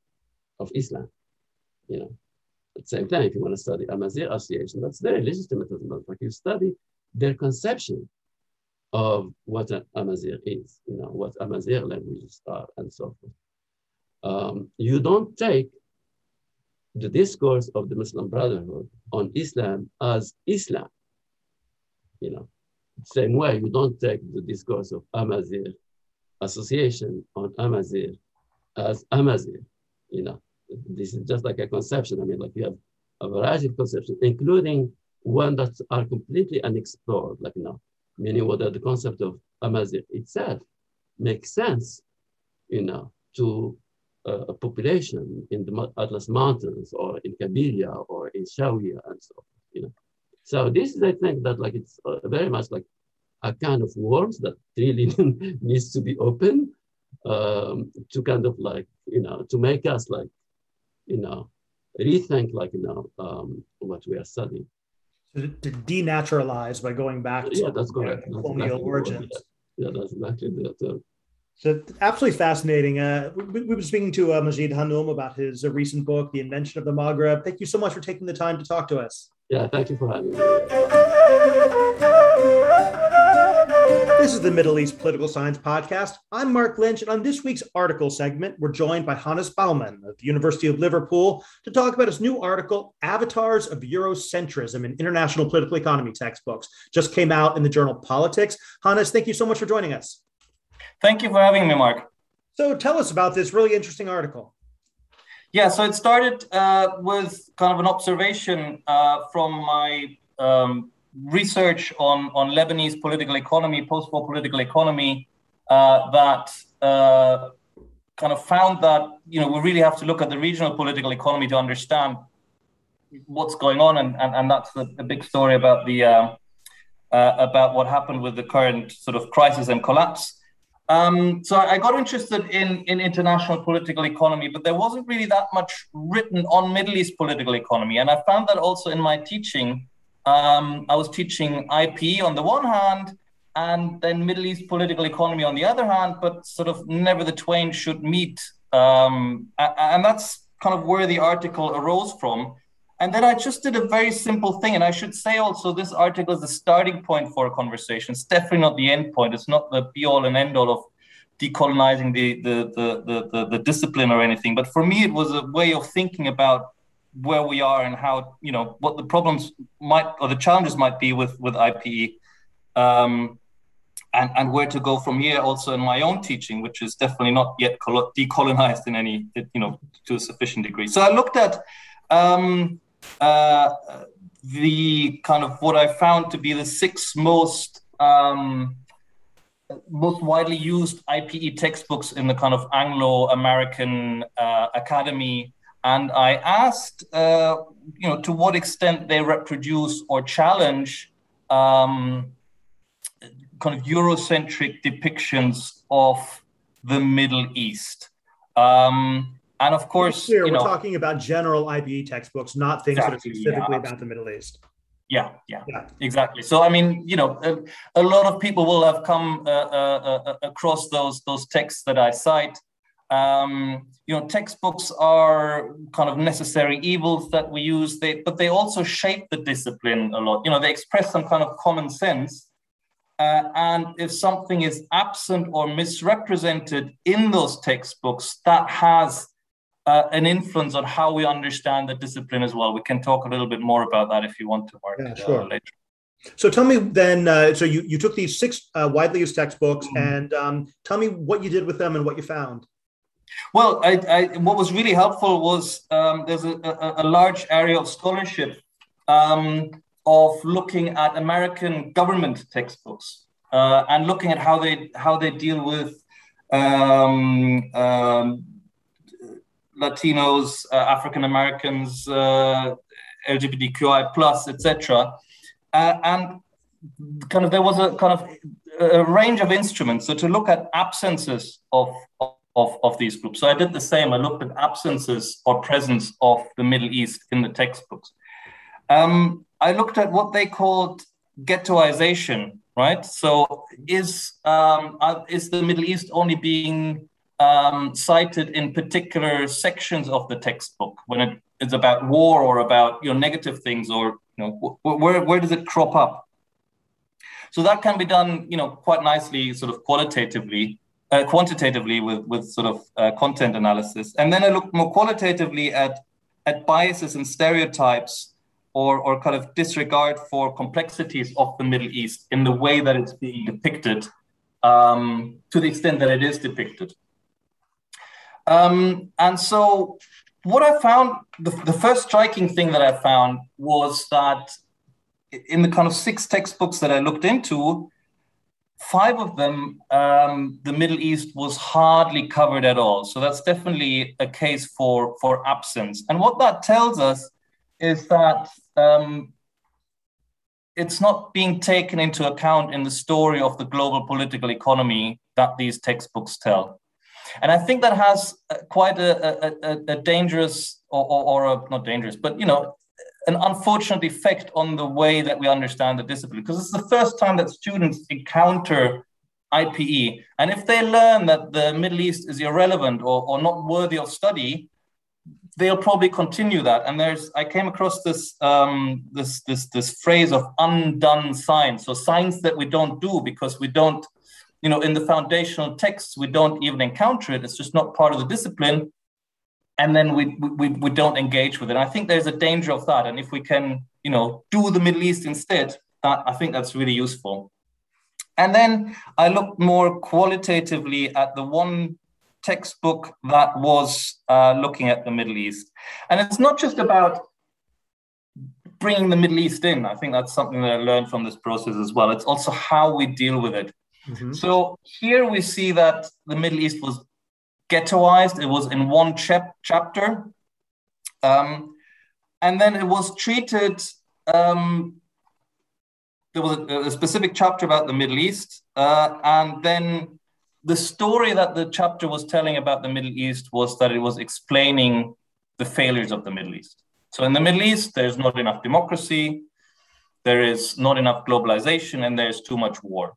of Islam. You know, at the same time, if you want to study Amazigh association, that's as a matter. You study their conception of what an Amazigh is, you know, what Amazigh languages are, and so forth. Um, you don't take the discourse of the Muslim Brotherhood on Islam as Islam. You know, same way you don't take the discourse of Amazigh association on Amazigh as Amazigh. You know, this is just like a conception. I mean, like you have a variety of conceptions, including one that are completely unexplored, like know, meaning whether the concept of Amazigh itself makes sense, you know, to a population in the Atlas Mountains or in Kabylia or in Shawia and so on, you know. So this is, I think, that like it's uh, very much like a kind of worms that really [laughs] needs to be open um, to kind of like, you know, to make us like, you know, rethink like, you know, um, what we are studying. So to denaturalize by going back to yeah, that's correct. That's colonial exactly origins. Yeah. yeah, that's exactly that. So absolutely fascinating. Uh, we, we were speaking to uh, Majid Hannoum about his uh, recent book, The Invention of the Maghreb. Thank you so much for taking the time to talk to us. Yeah, thank you for having me. [laughs] This is the Middle East Political Science Podcast. I'm Mark Lynch, and on this week's article segment, we're joined by Hannes Baumann of the University of Liverpool to talk about his new article, Avatars of Eurocentrism in International Political Economy Textbooks. Just came out in the journal Politics. Hannes, thank you so much for joining us. Thank you for having me, Mark. So tell us about this really interesting article. Yeah, so it started uh, with kind of an observation uh, from my um, research on, on Lebanese political economy, post war political economy, uh, that uh, kind of found that you know we really have to look at the regional political economy to understand what's going on, and, and, and that's the, the big story about the uh, uh, about what happened with the current sort of crisis and collapse. Um, so I got interested in, in international political economy, but there wasn't really that much written on Middle East political economy. And I found that also in my teaching. Um, I was teaching IP on the one hand, and then Middle East political economy on the other hand, but sort of never the twain should meet. Um, and that's kind of where the article arose from. And then I just did a very simple thing. And I should say also, this article is the starting point for a conversation. It's definitely not the end point. It's not the be all and end all of decolonizing the, the, the, the, the, the discipline or anything. But for me, it was a way of thinking about where we are and how, you know, what the problems might or the challenges might be with, with IPE. Um, and, and where to go from here also in my own teaching which is definitely not yet decolonized in any you know to a sufficient degree so i looked at um, uh, the kind of what I found to be the six most um, most widely used IPE textbooks in the kind of Anglo-American uh, academy, and I asked, uh, you know, to what extent they reproduce or challenge um, kind of Eurocentric depictions of the Middle East. Um, and of course, clear, we're talking about general IPE textbooks, not things exactly, that are specifically yeah, about the Middle East. Yeah, yeah, yeah, exactly. So, I mean, you know, a, a lot of people will have come uh, uh, uh, across those those texts that I cite. Um, you know, textbooks are kind of necessary evils that we use, they, but they also shape the discipline a lot. You know, they express some kind of common sense. Uh, and if something is absent or misrepresented in those textbooks, that has uh, an influence on how we understand the discipline as well. We can talk a little bit more about that if you want to, Mark, yeah, sure. Uh, later. So tell me then, uh, so you, you took these six uh, widely used textbooks mm-hmm. and um, tell me what you did with them and what you found. Well, I, I, what was really helpful was um, there's a, a, a, large area of scholarship um, of looking at American government textbooks uh, and looking at how they how they deal with um, um, Latinos, uh, African Americans, uh, LGBTQI plus, etc. Uh, and kind of there was a kind of a range of instruments. So to look at absences of, of, of these groups. So I did the same. I looked at absences or presence of the Middle East in the textbooks. Um, I looked at what they called ghettoization, right? So is um, is the Middle East only being um, cited in particular sections of the textbook when it is about war or about you know negative things or you know where where does it crop up so that can be done you know quite nicely sort of qualitatively uh, quantitatively with with sort of uh, content analysis and then i looked more qualitatively at at biases and stereotypes or, or kind of disregard for complexities of the Middle East in the way that it's being depicted um, to the extent that it is depicted. Um, and so what I found, the, the first striking thing that I found was that in the kind of six textbooks that I looked into, five of them, um, the Middle East was hardly covered at all. So that's definitely a case for, for absence. And what that tells us is that um, it's not being taken into account in the story of the global political economy that these textbooks tell. And I think that has quite a, a, a dangerous, or, or, or a, not dangerous, but you know, an unfortunate effect on the way that we understand the discipline because it's the first time that students encounter IPE. And if they learn that the Middle East is irrelevant or, or not worthy of study, they'll probably continue that. And there's I came across this um, this this this phrase of undone science. So science that we don't do because we don't, you know, in the foundational texts we don't even encounter it. It's just not part of the discipline and then we, we, we don't engage with it. I think there's a danger of that. And if we can, you know, do the Middle East instead, that I think that's really useful. And then I looked more qualitatively at the one textbook that was uh, looking at the Middle East. And it's not just about bringing the Middle East in. I think that's something that I learned from this process as well. It's also how we deal with it. Mm-hmm. So here we see that the Middle East was ghettoized. It was in one chap- chapter. Um, and then it was treated, um, there was a, a, specific chapter about the Middle East. Uh, and then the story that the chapter was telling about the Middle East was that it was explaining the failures of the Middle East. So in the Middle East, there's not enough democracy, there is not enough globalization, and there's too much war.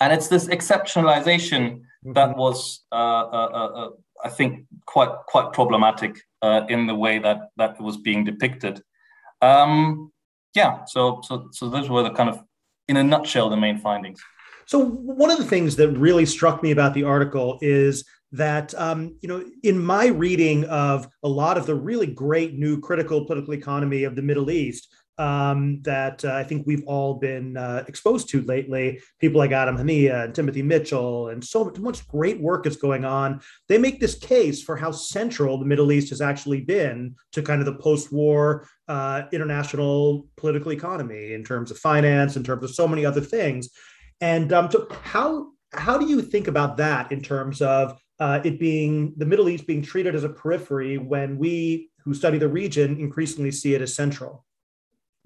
And it's this exceptionalization. That was, uh, uh, uh, uh, I think, quite quite problematic in the way that that was being depicted. Um, yeah, so so so those were the kind of, in a nutshell, the main findings. So one of the things that really struck me about the article is that um, you know in my reading of a lot of the really great new critical political economy of the middle east um, that uh, I think we've all been uh, exposed to lately. People like Adam Hanieh and Timothy Mitchell, and so much great work is going on. They make this case for how central the Middle East has actually been to kind of the post-war uh, international political economy in terms of finance, in terms of so many other things. And um, so, how how do you think about that in terms of uh, it being the Middle East being treated as a periphery when we who study the region increasingly see it as central?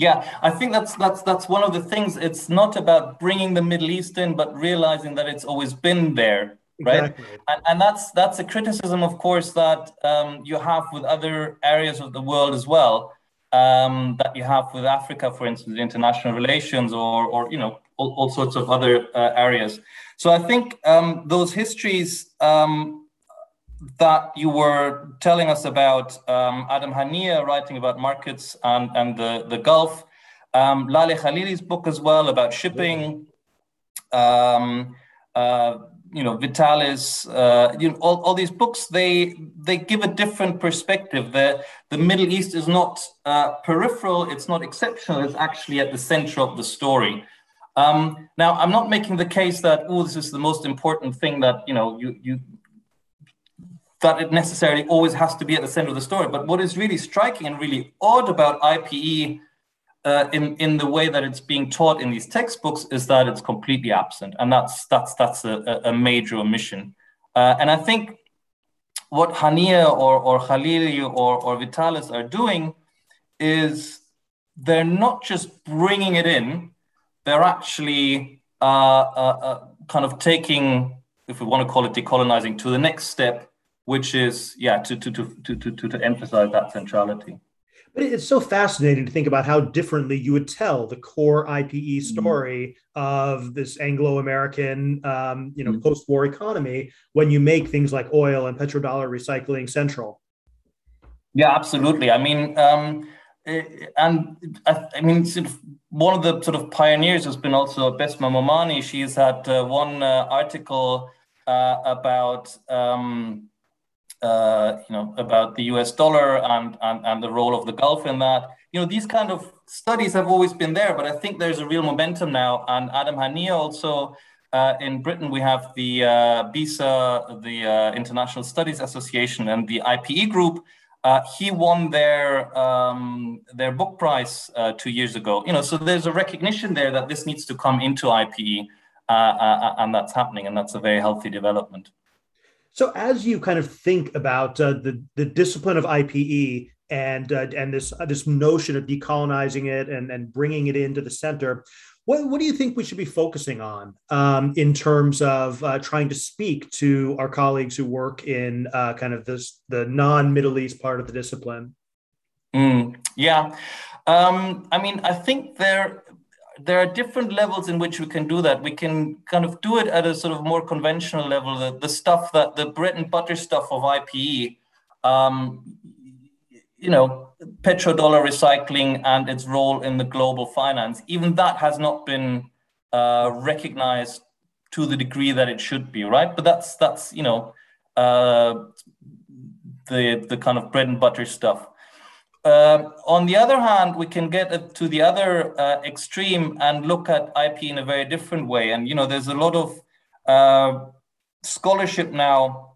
Yeah, I think that's that's that's one of the things. It's not about bringing the Middle East in, but realizing that it's always been there, right? Exactly. And, and that's that's a criticism, of course, that um, you have with other areas of the world as well. Um, that you have with Africa, for instance, international relations, or or you know all, all sorts of other uh, areas. So I think um, those histories um, that you were telling us about um, Adam Hanieh writing about markets and, and the, the Gulf, um, Laleh Khalili's book as well about shipping, um, uh, you know, Vitalis, uh, you know, all, all these books, they they give a different perspective. The, the Middle East is not uh, peripheral, it's not exceptional, it's actually at the center of the story. Um, now, I'm not making the case that, oh, this is the most important thing that, you know, you, you that it necessarily always has to be at the center of the story. But what is really striking and really odd about IPE uh, in in the way that it's being taught in these textbooks is that it's completely absent, and that's that's that's a, a major omission. Uh, and I think what Hanieh or or Khalili or or Vitalis are doing is they're not just bringing it in; they're actually uh, uh, uh kind of taking, if we want to call it decolonizing, to the next step which is yeah to to to to to, to emphasize that centrality. But it's so fascinating to think about how differently you would tell the core IPE mm-hmm. story mm-hmm. of this Anglo-American, um, you know, mm-hmm. post-war economy when you make things like oil and petrodollar recycling central. Yeah, absolutely. I mean, um, eh, and I, I, mean, sort of one of the sort of pioneers has been also Bessma Momani. She's had uh, one uh, article uh, about. Um, uh, you know, about the U.S. dollar and, and and the role of the Gulf in that. You know, these kind of studies have always been there, but I think there's a real momentum now. And Adam Hanieh also. Uh, in Britain, we have the uh, BISA, the uh, International Studies Association, and the IPE group. Uh, he won their um, their book prize uh, two years ago. You know, so there's a recognition there that this needs to come into IPE, and that's happening, and that's a very healthy development. So, as you kind of think about uh, the the discipline of IPE and uh, and this uh, this notion of decolonizing it and and bringing it into the center, what what do you think we should be focusing on um, in terms of uh, trying to speak to our colleagues who work in uh, kind of this the non Middle East part of the discipline? Mm, yeah, um, I mean, I think there there are different levels in which we can do that. We can kind of do it at a sort of more conventional level, the, the stuff that the bread and butter stuff of IPE, um, you know, petrodollar recycling and its role in the global finance, even that has not been uh, recognized to the degree that it should be, right? But that's that's you know uh, the the kind of bread and butter stuff. Uh, on the other hand, we can get to the other uh, extreme and look at IP in a very different way. And you know, there's a lot of uh, scholarship now,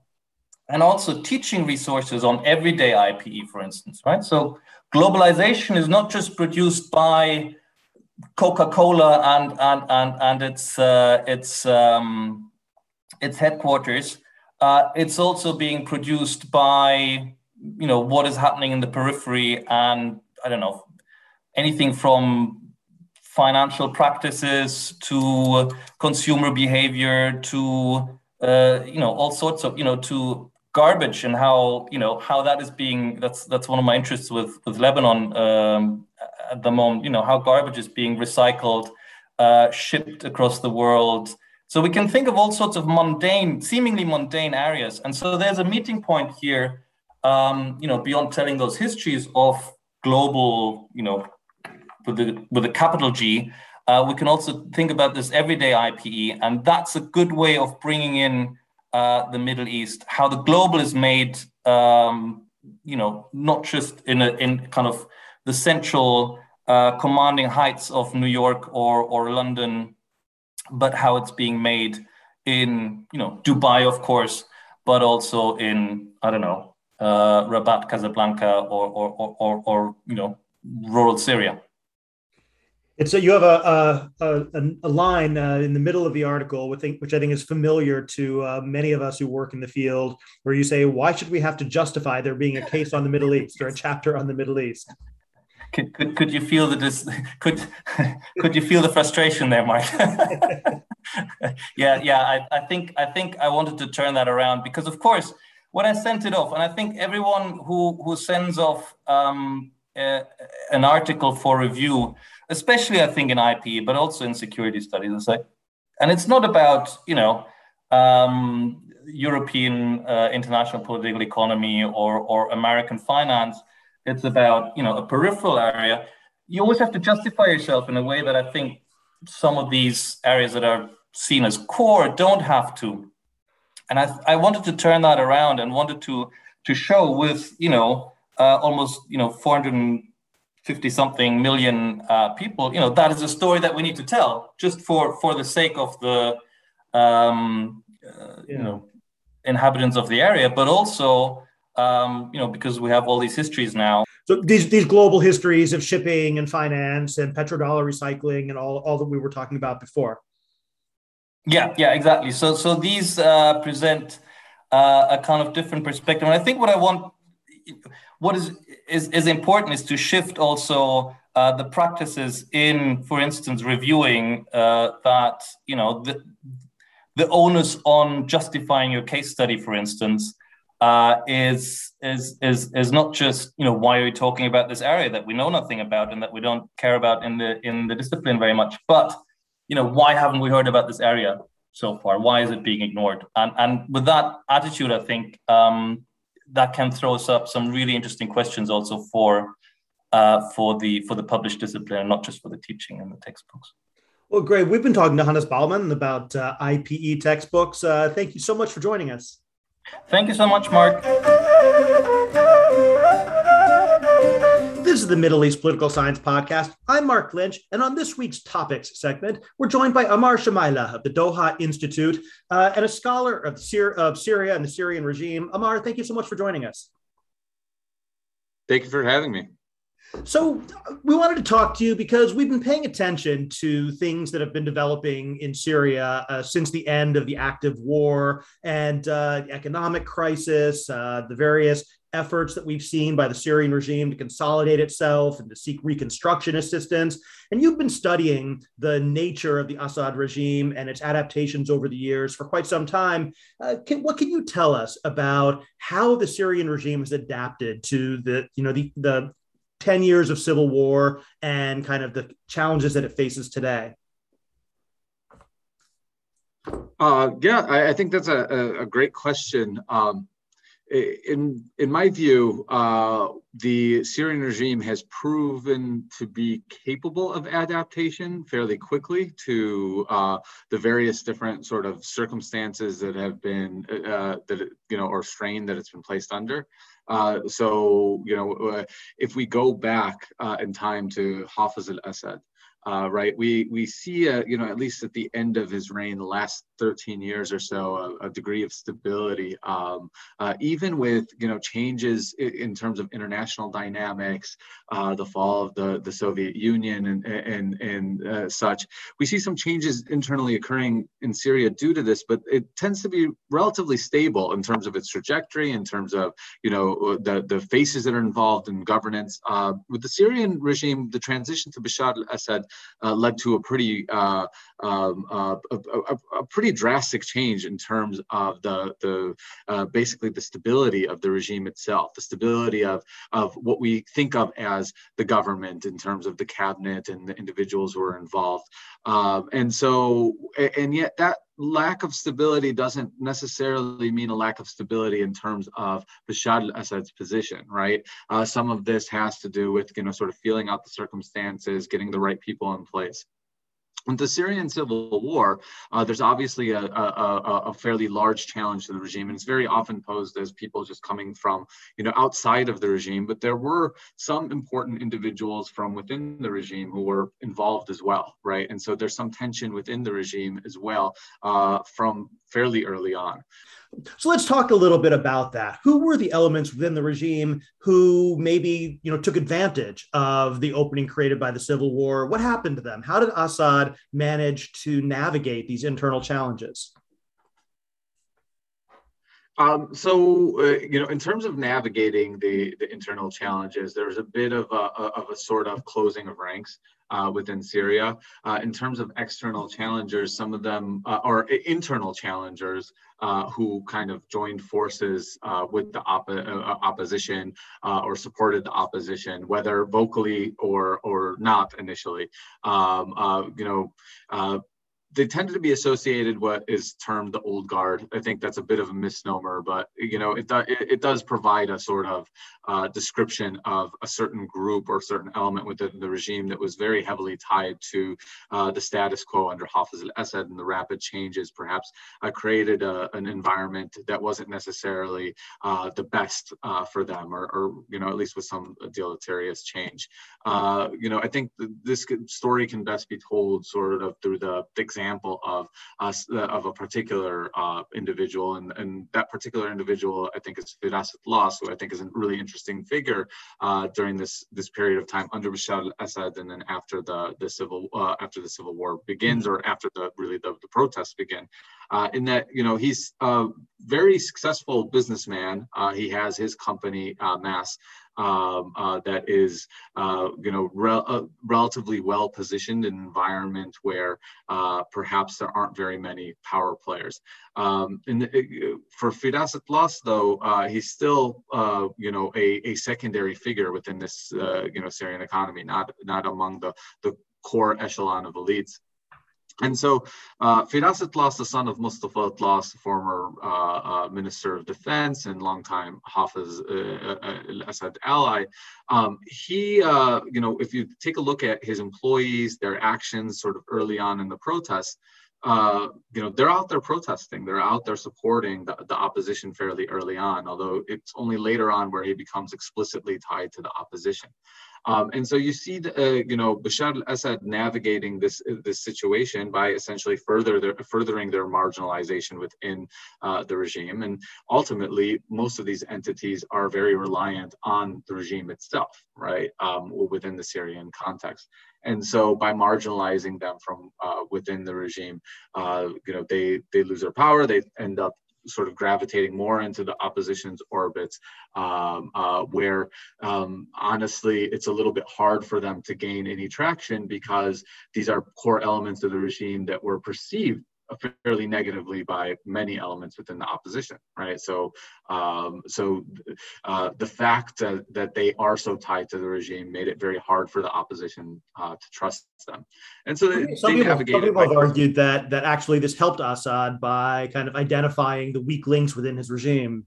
and also teaching resources on everyday IPE, for instance, right? So globalization is not just produced by Coca-Cola and and and and its uh, its um, its headquarters. Uh, it's also being produced by you know what is happening in the periphery and i don't know anything from financial practices to consumer behavior to uh, you know all sorts of you know to garbage and how you know how that is being that's that's one of my interests with with lebanon um, at the moment you know how garbage is being recycled uh, shipped across the world. So we can think of all sorts of mundane seemingly mundane areas. And so there's a meeting point here um, you know, beyond telling those histories of global, you know, with the with a capital G, uh, we can also think about this everyday IPE, and that's a good way of bringing in uh, the Middle East, how the global is made, um, you know, not just in a in kind of the central uh, commanding heights of New York or or London, but how it's being made in you know Dubai, of course, but also in I don't know uh, Rabat, Casablanca, or, or, or, or, you know, rural Syria. And so you have a a, a, line uh, in the middle of the article, which I think is familiar to uh, many of us who work in the field, where you say, "Why should we have to justify there being a case on the Middle East or a chapter on the Middle East?" Could, could, could you feel the dis- [laughs] could [laughs] could you feel the frustration there, Mark? [laughs] yeah, yeah. I, I think I think I wanted to turn that around because, of course, when I sent it off, and I think everyone who who sends off um, uh, an article for review, especially I think in IP, but also in security studies, is like, and it's not about you know um, European uh, international political economy or or American finance. It's about you know a peripheral area. You always have to justify yourself in a way that I think some of these areas that are seen as core don't have to and I, I wanted to turn that around and wanted to to show with you know uh, almost you know 450 something million uh, people you know that is a story that we need to tell just for for the sake of the um, uh, you know inhabitants of the area but also um, you know because we have all these histories now. So these these global histories of shipping and finance and petrodollar recycling and all, all that we were talking about before yeah, yeah, exactly. So, so these uh, present uh, a kind of different perspective, and I think what I want, what is is, is important, is to shift also uh, the practices in, for instance, reviewing uh, that you know the the onus on justifying your case study, for instance, uh, is is is is not just you know why are we talking about this area that we know nothing about and that we don't care about in the in the discipline very much, but you know, why haven't we heard about this area so far? Why is it being ignored? And and with that attitude, I think um, that can throw us up some really interesting questions also for uh, for the for the published discipline, and not just for the teaching and the textbooks. Well, great. We've been talking to Hannes Baumann about uh, IPE textbooks. Uh, thank you so much for joining us. Thank you so much, Mark. This is the Middle East Political Science Podcast. I'm Mark Lynch, and on this week's Topics segment, we're joined by Ammar Shamaileh of the Doha Institute uh, and a scholar of, Syria, of Syria and the Syrian regime. Ammar, thank you so much for joining us. Thank you for having me. So, we wanted to talk to you because we've been paying attention to things that have been developing in Syria uh, since the end of the active war and uh, economic crisis, uh, the various efforts that we've seen by the Syrian regime to consolidate itself and to seek reconstruction assistance. And you've been studying the nature of the Assad regime and its adaptations over the years for quite some time. Uh, can, what can you tell us about how the Syrian regime has adapted to the, you know, the, the 10 years of civil war and kind of the challenges that it faces today? Uh, yeah, I, I, think that's a, a great question. Um, in in my view, uh, the Syrian regime has proven to be capable of adaptation fairly quickly to uh, the various different sort of circumstances that have been uh, that you know or strain that it's been placed under. Uh, so you know, uh, if we go back uh, in time to Hafez al-Assad, uh, right? We we see, a, you know, at least at the end of his reign, the last 13 years or so, a, a degree of stability, um, uh, even with you know changes in, terms of international dynamics, uh, the fall of the the Soviet Union and and and uh, such. We see some changes internally occurring in Syria due to this, but it tends to be relatively stable in terms of its trajectory, in terms of you know the the faces that are involved in governance. Uh, with the Syrian regime, the transition to Bashar al-Assad uh, led to a pretty uh, um, uh, a, a, a, pretty drastic change in terms of the the uh, basically the stability of the regime itself, the stability of of what we think of as the government in terms of the cabinet and the individuals who are involved. Um, and so, and yet that lack of stability doesn't necessarily mean a lack of stability in terms of Bashar al-Assad's position, right? Uh, some of this has to do with, you know, sort of feeling out the circumstances, getting the right people in place. With the Syrian civil war, uh, there's obviously a, a, a, fairly large challenge to the regime, and it's very often posed as people just coming from, you know, outside of the regime. But there were some important individuals from within the regime who were involved as well, right? And so there's some tension within the regime as well uh, from fairly early on. So let's talk a little bit about that. Who were the elements within the regime who maybe you know took advantage of the opening created by the civil war? What happened to them? How did Assad manage to navigate these internal challenges? Um, so, uh, you know, in terms of navigating the, the internal challenges, there's a bit of a, of a sort of closing of ranks uh, within Syria. Uh, in terms of external challengers, some of them, uh, or internal challengers uh, who kind of joined forces uh, with the op- opposition or supported the opposition, whether vocally or, or not initially. Um, you know, they tended to be associated what is termed the old guard. I think that's a bit of a misnomer, but you know it, do, it, it does provide a sort of uh, description of a certain group or certain element within the regime that was very heavily tied to uh, the status quo under Hafez al-Assad and the rapid changes perhaps uh, created a, an environment that wasn't necessarily uh, the best uh, for them or, or, you know at least with some deleterious change. Uh, you know I think this story can best be told sort of through the example example of us uh, of a particular uh, individual, and, and that particular individual, I think, is Firas Tlass, who I think is a really interesting figure uh, during this this period of time under Bashar al-Assad, and then after the the civil uh, after the civil war begins, or after the really the, the protests begin. Uh, in that you know he's a very successful businessman. Uh, he has his company uh, MAS um, uh, that is, uh, you know, uh, relatively well positioned in an environment where perhaps there aren't very many power players. Um, uh, for Firas Tlass, though, he's still, you know, a, a secondary figure within this, you know, Syrian economy, not not among the the core echelon of elites. And so uh, Firas Tlass, the son of Mustafa Tlass, former uh, uh, Minister of Defense and longtime Hafez uh, uh, al-Assad ally, um, he, uh, you know, if you take a look at his employees, their actions sort of early on in the protests, uh, you know, they're out there protesting. They're out there supporting the, the opposition fairly early on, although it's only later on where he becomes explicitly tied to the opposition. Um, and so you see, the, uh, you know, Bashar al-Assad navigating this this situation by essentially further their, furthering their marginalization within uh, the regime. And ultimately, most of these entities are very reliant on the regime itself, right, um, within the Syrian context. And so by marginalizing them from uh, within the regime, uh, you know, they they lose their power. They end up sort of gravitating more into the opposition's orbits, um, uh, where um, honestly it's a little bit hard for them to gain any traction because these are core elements of the regime that were perceived fairly negatively by many elements within the opposition, right? So, um, so uh, the fact that, that they are so tied to the regime made it very hard for the opposition uh, to trust them. And so they, some, they people, some people have argued that that actually this helped Assad by kind of identifying the weak links within his regime.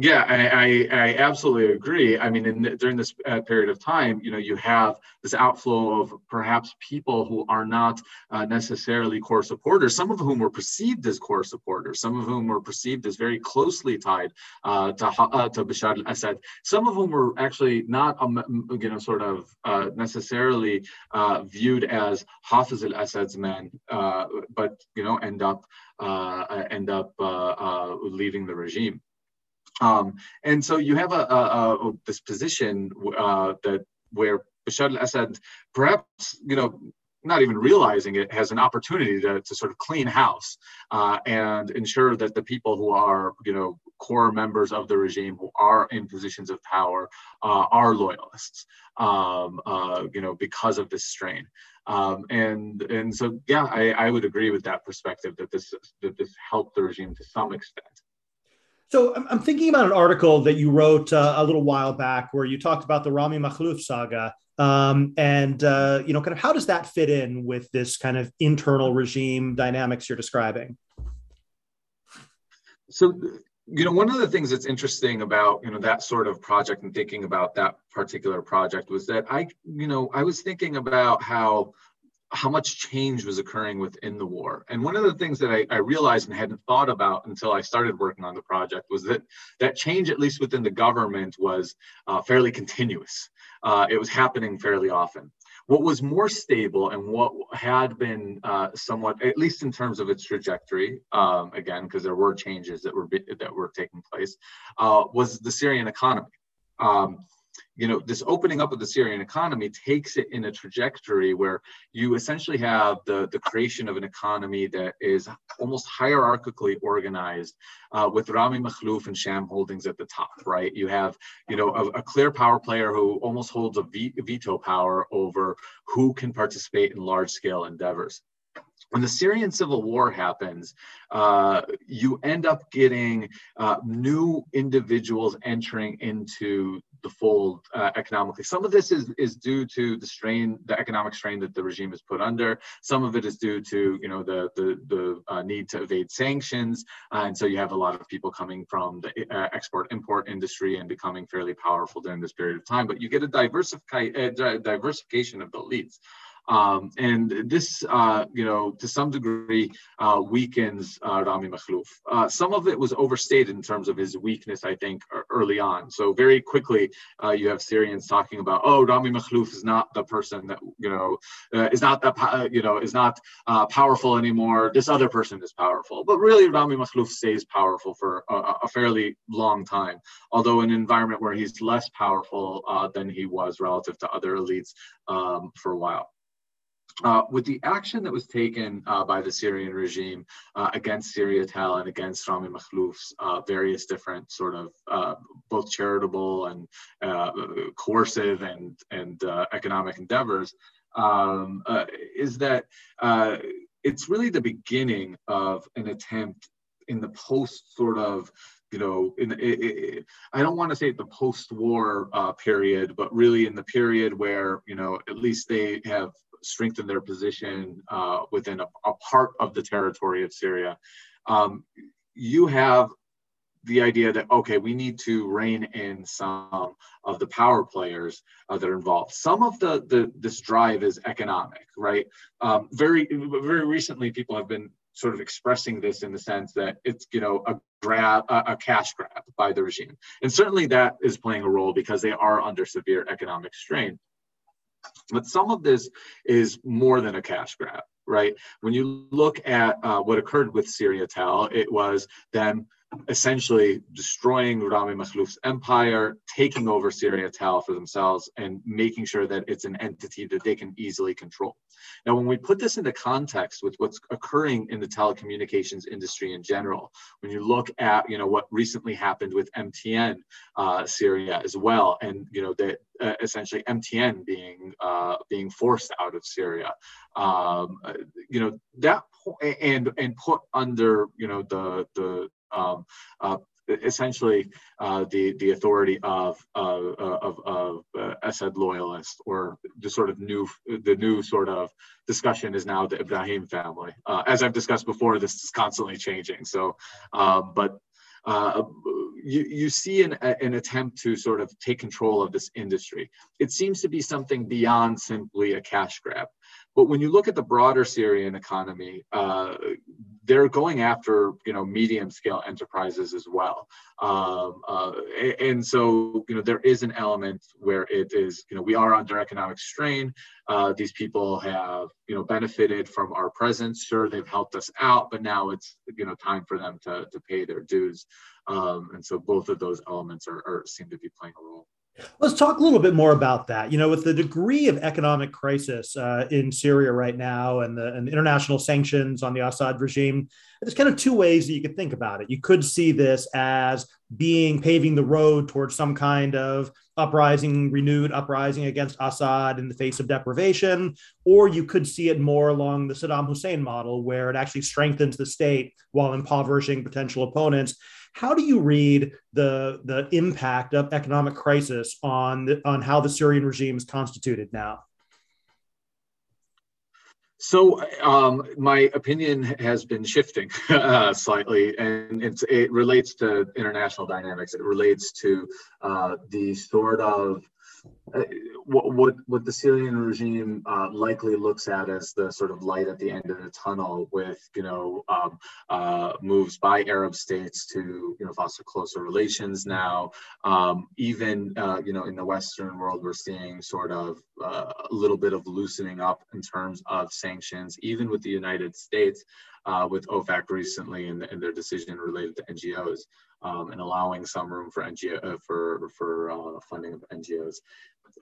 Yeah, I, I, I, absolutely agree. I mean, in, during this uh, period of time, you know, you have this outflow of perhaps people who are not uh, necessarily core supporters, some of whom were perceived as core supporters, some of whom were perceived as very closely tied uh, to, uh, to Bashar al-Assad, some of whom were actually not, um, you know, sort of uh, necessarily uh, viewed as Hafiz al-Assad's men, but, you know, end up, end up leaving the regime. Um, and so you have a, a, a this position uh, that where Bashar al-Assad, perhaps you know, not even realizing it, has an opportunity to, to sort of clean house uh, and ensure that the people who are you know core members of the regime who are in positions of power uh, are loyalists. Um, uh, you know, because of this strain. Um, and and so yeah, I, I would agree with that perspective that this that this helped the regime to some extent. So I'm thinking about an article that you wrote uh, a little while back where you talked about the Rami Makhlouf saga. Um, and, uh, you know, kind of how does that fit in with this kind of internal regime dynamics you're describing? So, you know, one of the things that's interesting about, you know, that sort of project and thinking about that particular project was that I, you know, I was thinking about how how much change was occurring within the war. And one of the things that I, I, realized and hadn't thought about until I started working on the project was that that change, at least within the government, was uh, fairly continuous. Uh, it was happening fairly often. What was more stable and what had been uh, somewhat, at least in terms of its trajectory, um, again, because there were changes that were that were taking place, uh, was the Syrian economy. Um, you know, this opening up of the Syrian economy takes it in a trajectory where you essentially have the, the creation of an economy that is almost hierarchically organized uh, with Rami Makhlouf and Sham Holdings at the top, right? You have, you know, a, a clear power player who almost holds a veto power over who can participate in large scale endeavors when the Syrian civil war happens, uh, you end up getting uh, new individuals entering into the fold uh, economically. Some of this is, is due to the strain, the economic strain that the regime is put under. Some of it is due to you know the the, the uh, need to evade sanctions, uh, and so you have a lot of people coming from the uh, export-import industry and becoming fairly powerful during this period of time. But you get a diversifi- diversification of the elites. Um, and this, uh, you know, to some degree uh, weakens uh, Rami Makhlouf. Uh, some of it was overstated in terms of his weakness, I think, early on. So very quickly, uh, you have Syrians talking about, oh, Rami Makhlouf is not the person that, you know, uh, is not that, you know, is not powerful anymore. This other person is powerful. But really, Rami Makhlouf stays powerful for a, a, fairly long time, although in an environment where he's less powerful than he was relative to other elites um, for a while. Uh, with the action that was taken uh, by the Syrian regime uh, against Syriatel and against Rami Makhlouf's uh, various different sort of uh, both charitable and uh, coercive and, and economic endeavors, um, is that it's really the beginning of an attempt in the post sort of you know, in it, I don't want to say the post-war uh, period, but really in the period where you know at least they have strengthen their position uh, within a, a, part of the territory of Syria. Um, you have the idea that okay we need to rein in some of the power players uh, that are involved. Some of the, the this drive is economic right? Um, very very recently people have been sort of expressing this in the sense that it's you know a grab a, a cash grab by the regime. And certainly that is playing a role because they are under severe economic strain but some of this is more than a cash grab right? When you look at uh, what occurred with Syriatel, it was them essentially destroying Rami Makhlouf's empire, taking over Syriatel for themselves, and making sure that it's an entity that they can easily control. Now, when we put this into context with what's occurring in the telecommunications industry in general, when you look at you know what recently happened with MTN uh, Syria as well, and you know that uh, essentially MTN being uh, being forced out of Syria, um, uh, you know that and and put under you know the the um, uh, essentially uh, the the authority of uh, of, of uh, Assad loyalists, or the sort of new the new sort of discussion is now the Ibrahim family. Uh, as I've discussed before, this is constantly changing. So, um, but uh, you, you see an, an attempt to sort of take control of this industry. It seems to be something beyond simply a cash grab. But when you look at the broader Syrian economy, uh, they're going after you know medium scale enterprises as well, um, uh, and so you know there is an element where it is you know we are under economic strain. Uh, these people have you know benefited from our presence. Sure, they've helped us out, but now it's you know time for them to to pay their dues, um, and so both of those elements are, are seem to be playing a role. Let's talk a little bit more about that. You know, with the degree of economic crisis uh, in Syria right now and the, and the international sanctions on the Assad regime, there's kind of two ways that you could think about it. You could see this as being paving the road towards some kind of uprising, renewed uprising against Assad in the face of deprivation, or you could see it more along the Saddam Hussein model, where it actually strengthens the state while impoverishing potential opponents. How do you read the the impact of economic crisis on the, on how the Syrian regime is constituted now? So um, my opinion has been shifting [laughs] uh, slightly, and it relates to international dynamics. It relates to uh, the sort of what, what, what the Syrian regime uh, likely looks at as the sort of light at the end of the tunnel, with you know um, uh, moves by Arab states to you know foster closer relations. Now, um, even uh, you know in the Western world, we're seeing sort of uh, a little bit of loosening up in terms of sanctions, even with the United States. Uh, with OFAC recently and, and their decision related to NGOs um, and allowing some room for NGO uh, for for uh, funding of NGOs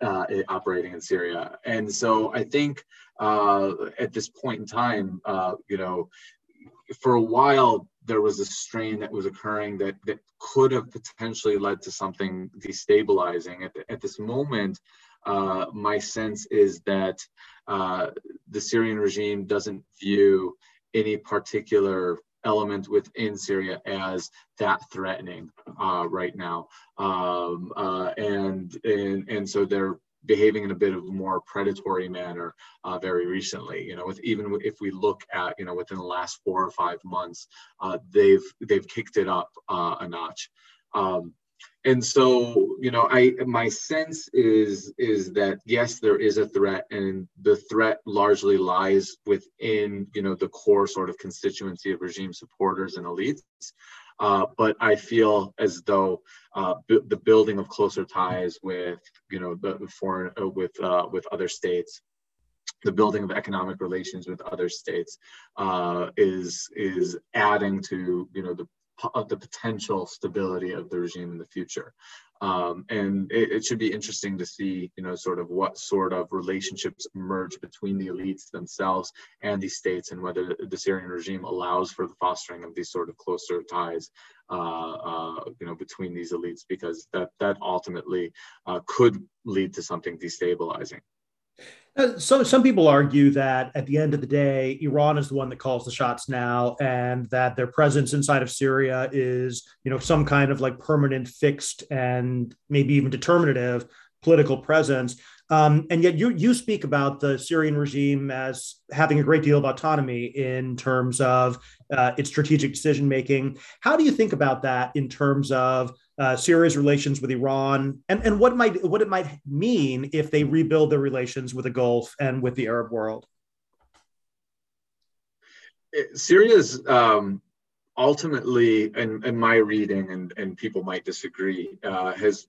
uh, operating in Syria. And so I think uh, at this point in time, uh, you know, for a while there was a strain that was occurring that that could have potentially led to something destabilizing. At, the, at this moment, uh, my sense is that the Syrian regime doesn't view any particular element within Syria as that threatening uh, right now, um, uh, and and and so they're behaving in a bit of a more predatory manner uh, very recently. You know, with even if we look at you know within the last four or five months, uh, they've they've kicked it up uh, a notch. Um, and so you know i my sense is is that yes there is a threat and the threat largely lies within you know the core sort of constituency of regime supporters and elites. Uh, but I feel as though uh, b- the building of closer ties with, you know, the foreign uh, with uh, with other states, the building of economic relations with other states, uh, is is adding to, you know, the of the potential stability of the regime in the future. Um, and it, it, should be interesting to see, you know, sort of what sort of relationships emerge between the elites themselves and these states, and whether the Syrian regime allows for the fostering of these sort of closer ties, uh, uh, you know, between these elites, because that that ultimately uh, could lead to something destabilizing. So some people argue that at the end of the day, Iran is the one that calls the shots now, and that their presence inside of Syria is, you know, some kind of like permanent, fixed, and maybe even determinative political presence. Um, and yet you, you speak about the Syrian regime as having a great deal of autonomy in terms of uh, its strategic decision making. How do you think about that in terms of uh, Syria's relations with Iran and, and what might what it might mean if they rebuild their relations with the Gulf and with the Arab world? Syria's um, ultimately, in, in my reading, and, and people might disagree, uh, has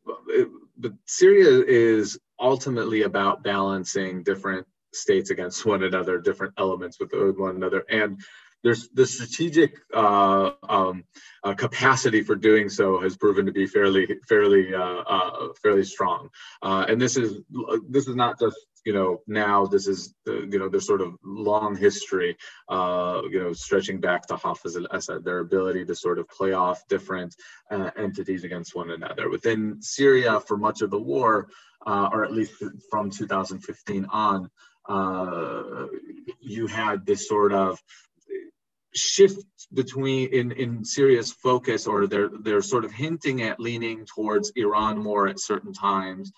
but Syria is ultimately about balancing different states against [laughs] one another, different elements with one another, and there's the strategic uh, um, uh, capacity for doing so has proven to be fairly fairly uh, uh fairly strong, uh, and this is this is not just you know now this is you know their sort of long history uh, you know stretching back to Hafez al-Assad their ability to sort of play off different entities against one another. Within Syria for much of the war or at least from 2015 on uh, you had this sort of shift between in in Syria's focus or they're they're sort of hinting at leaning towards Iran more at certain times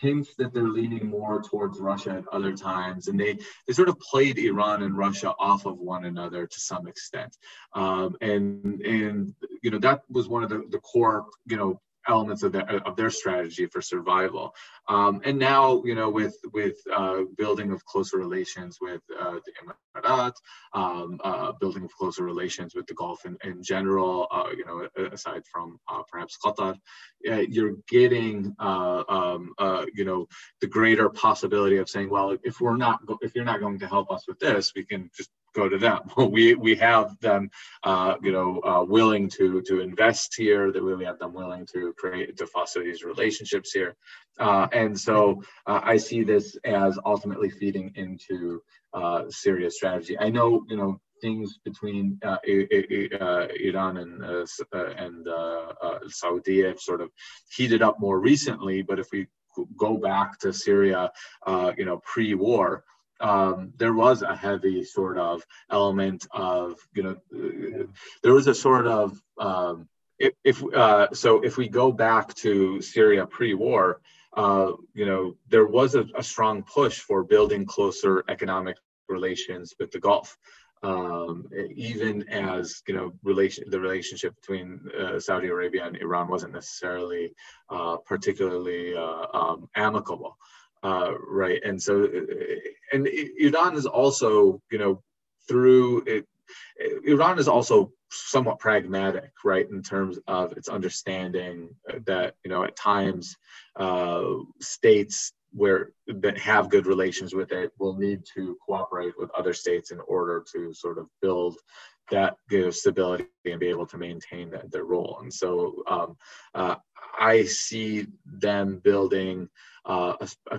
hints that they're leaning more towards Russia at other times, and they they sort of played Iran and Russia off of one another to some extent, um, and and you know that was one of the, the core you know elements of their of their strategy for survival. Um, and now, you know, with with uh, building of closer relations with uh, the Emirat, um, uh, building of closer relations with the Gulf in, in general, uh, you know, aside from uh, perhaps Qatar, uh, you're getting, um, you know, the greater possibility of saying, well, if we're not, if you're not going to help us with this, we can just go to them. [laughs] we we have them, uh, you know, uh, willing to to invest here. That we have them willing to create to foster these relationships here, uh, and so uh, I see this as ultimately feeding into uh, Syria's strategy. I know, you know. Things between uh, Iran and and Saudi have sort of heated up more recently, but if we go back to Syria, you know, pre-war, um, there was a heavy sort of element of you know there was a sort of um, if, if uh, so if we go back to Syria pre-war uh, you know there was a, a, strong push for building closer economic relations with the Gulf um, even as you know relation the relationship between uh, Saudi Arabia and Iran wasn't necessarily uh, particularly uh, um, amicable uh, right. And so and iran is also you know through it iran is also somewhat pragmatic right in terms of its understanding that you know at times uh, states where that have good relations with it will need to cooperate with other states in order to sort of build that know, stability and be able to maintain that, their role. And so um, uh, i see them building uh, a, a,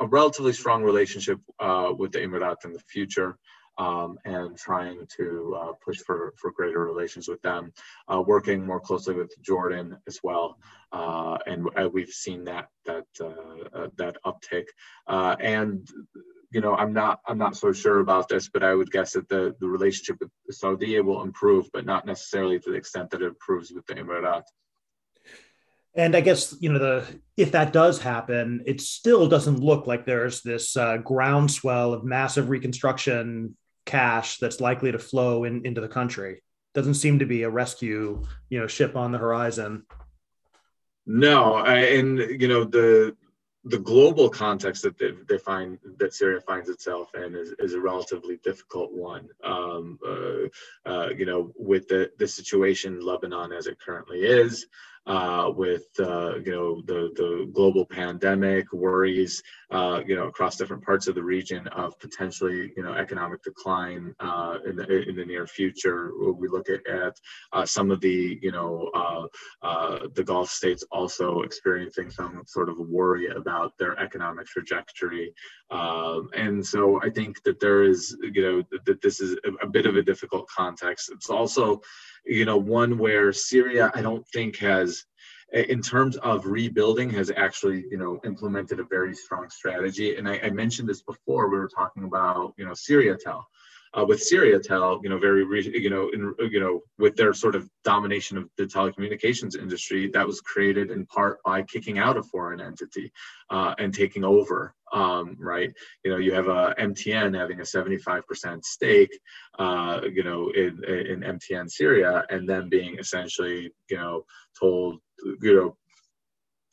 a, relatively strong relationship uh, with the Emirates in the future. Um, and trying to uh, push for, for greater relations with them, uh, working more closely with Jordan as well, uh, and uh, we've seen that that that uptick. and you know, I'm not I'm not so sure about this, but I would guess that the the relationship with Saudi will improve, but not necessarily to the extent that it improves with the Emirates. And I guess you know the if that does happen, it still doesn't look like there's this uh, groundswell of massive reconstruction cash that's likely to flow in, into the country. Doesn't seem to be a rescue you know ship on the horizon. No, I, and you know the the global context that they, they, find that Syria finds itself in is, is a relatively difficult one. Um, uh, uh, you know, with the the situation Lebanon as it currently is, uh, with uh, you know the the global pandemic worries uh, you know across different parts of the region of potentially you know economic decline uh, in the in the near future. We look at, at uh, some of the you know the Gulf states also experiencing some sort of worry about their economic trajectory, um, and so I think that there is you know that this is a bit of a difficult context. It's also you know, one where Syria, I don't think has, in terms of rebuilding, has actually, you know, implemented a very strong strategy. And I, I mentioned this before. We were talking about, you know, Syriatel. uh, with Syriatel, you know, very, you know, in, you know, with their sort of domination of the telecommunications industry, that was created in part by kicking out a foreign entity uh, and taking over. Um, right, you know, you have a MTN having a 75% stake, uh, you know, in, in MTN Syria, and then being essentially, you know, told, you know,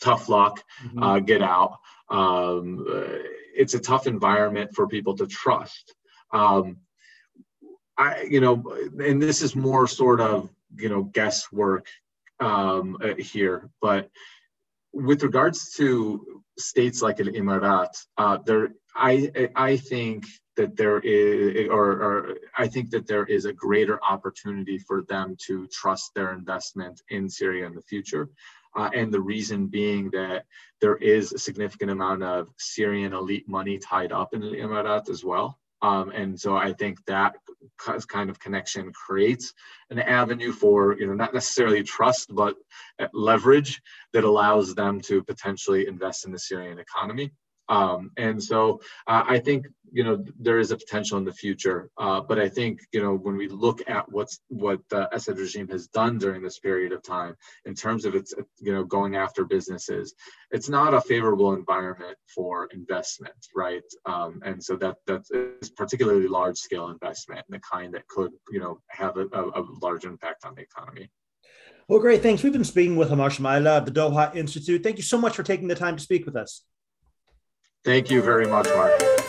tough luck, mm-hmm. uh, get out. Um, it's a tough environment for people to trust. Um, I, you know, and this is more sort of, you know, guesswork um, uh, here, but with regards to states like the Emirat, uh, there, I, I think that there is, or, or, I think that there is a greater opportunity for them to trust their investment in Syria in the future. Uh, and the reason being that there is a significant amount of Syrian elite money tied up in the Emirat as well. Um, and so I think that kind of connection creates an avenue for, you know, not necessarily trust, but leverage that allows them to potentially invest in the Syrian economy. Um, and so uh, I think you know there is a potential in the future, uh, but I think you know when we look at what's what the Assad regime has done during this period of time in terms of its you know going after businesses, it's not a favorable environment for investment, right? Um, and so that that's particularly large scale investment, the kind that could you know have a, a, a large impact on the economy. Well, great. Thanks. We've been speaking with Ammar Shamaileh of the Doha Institute. Thank you so much for taking the time to speak with us. Thank you very much, Mark.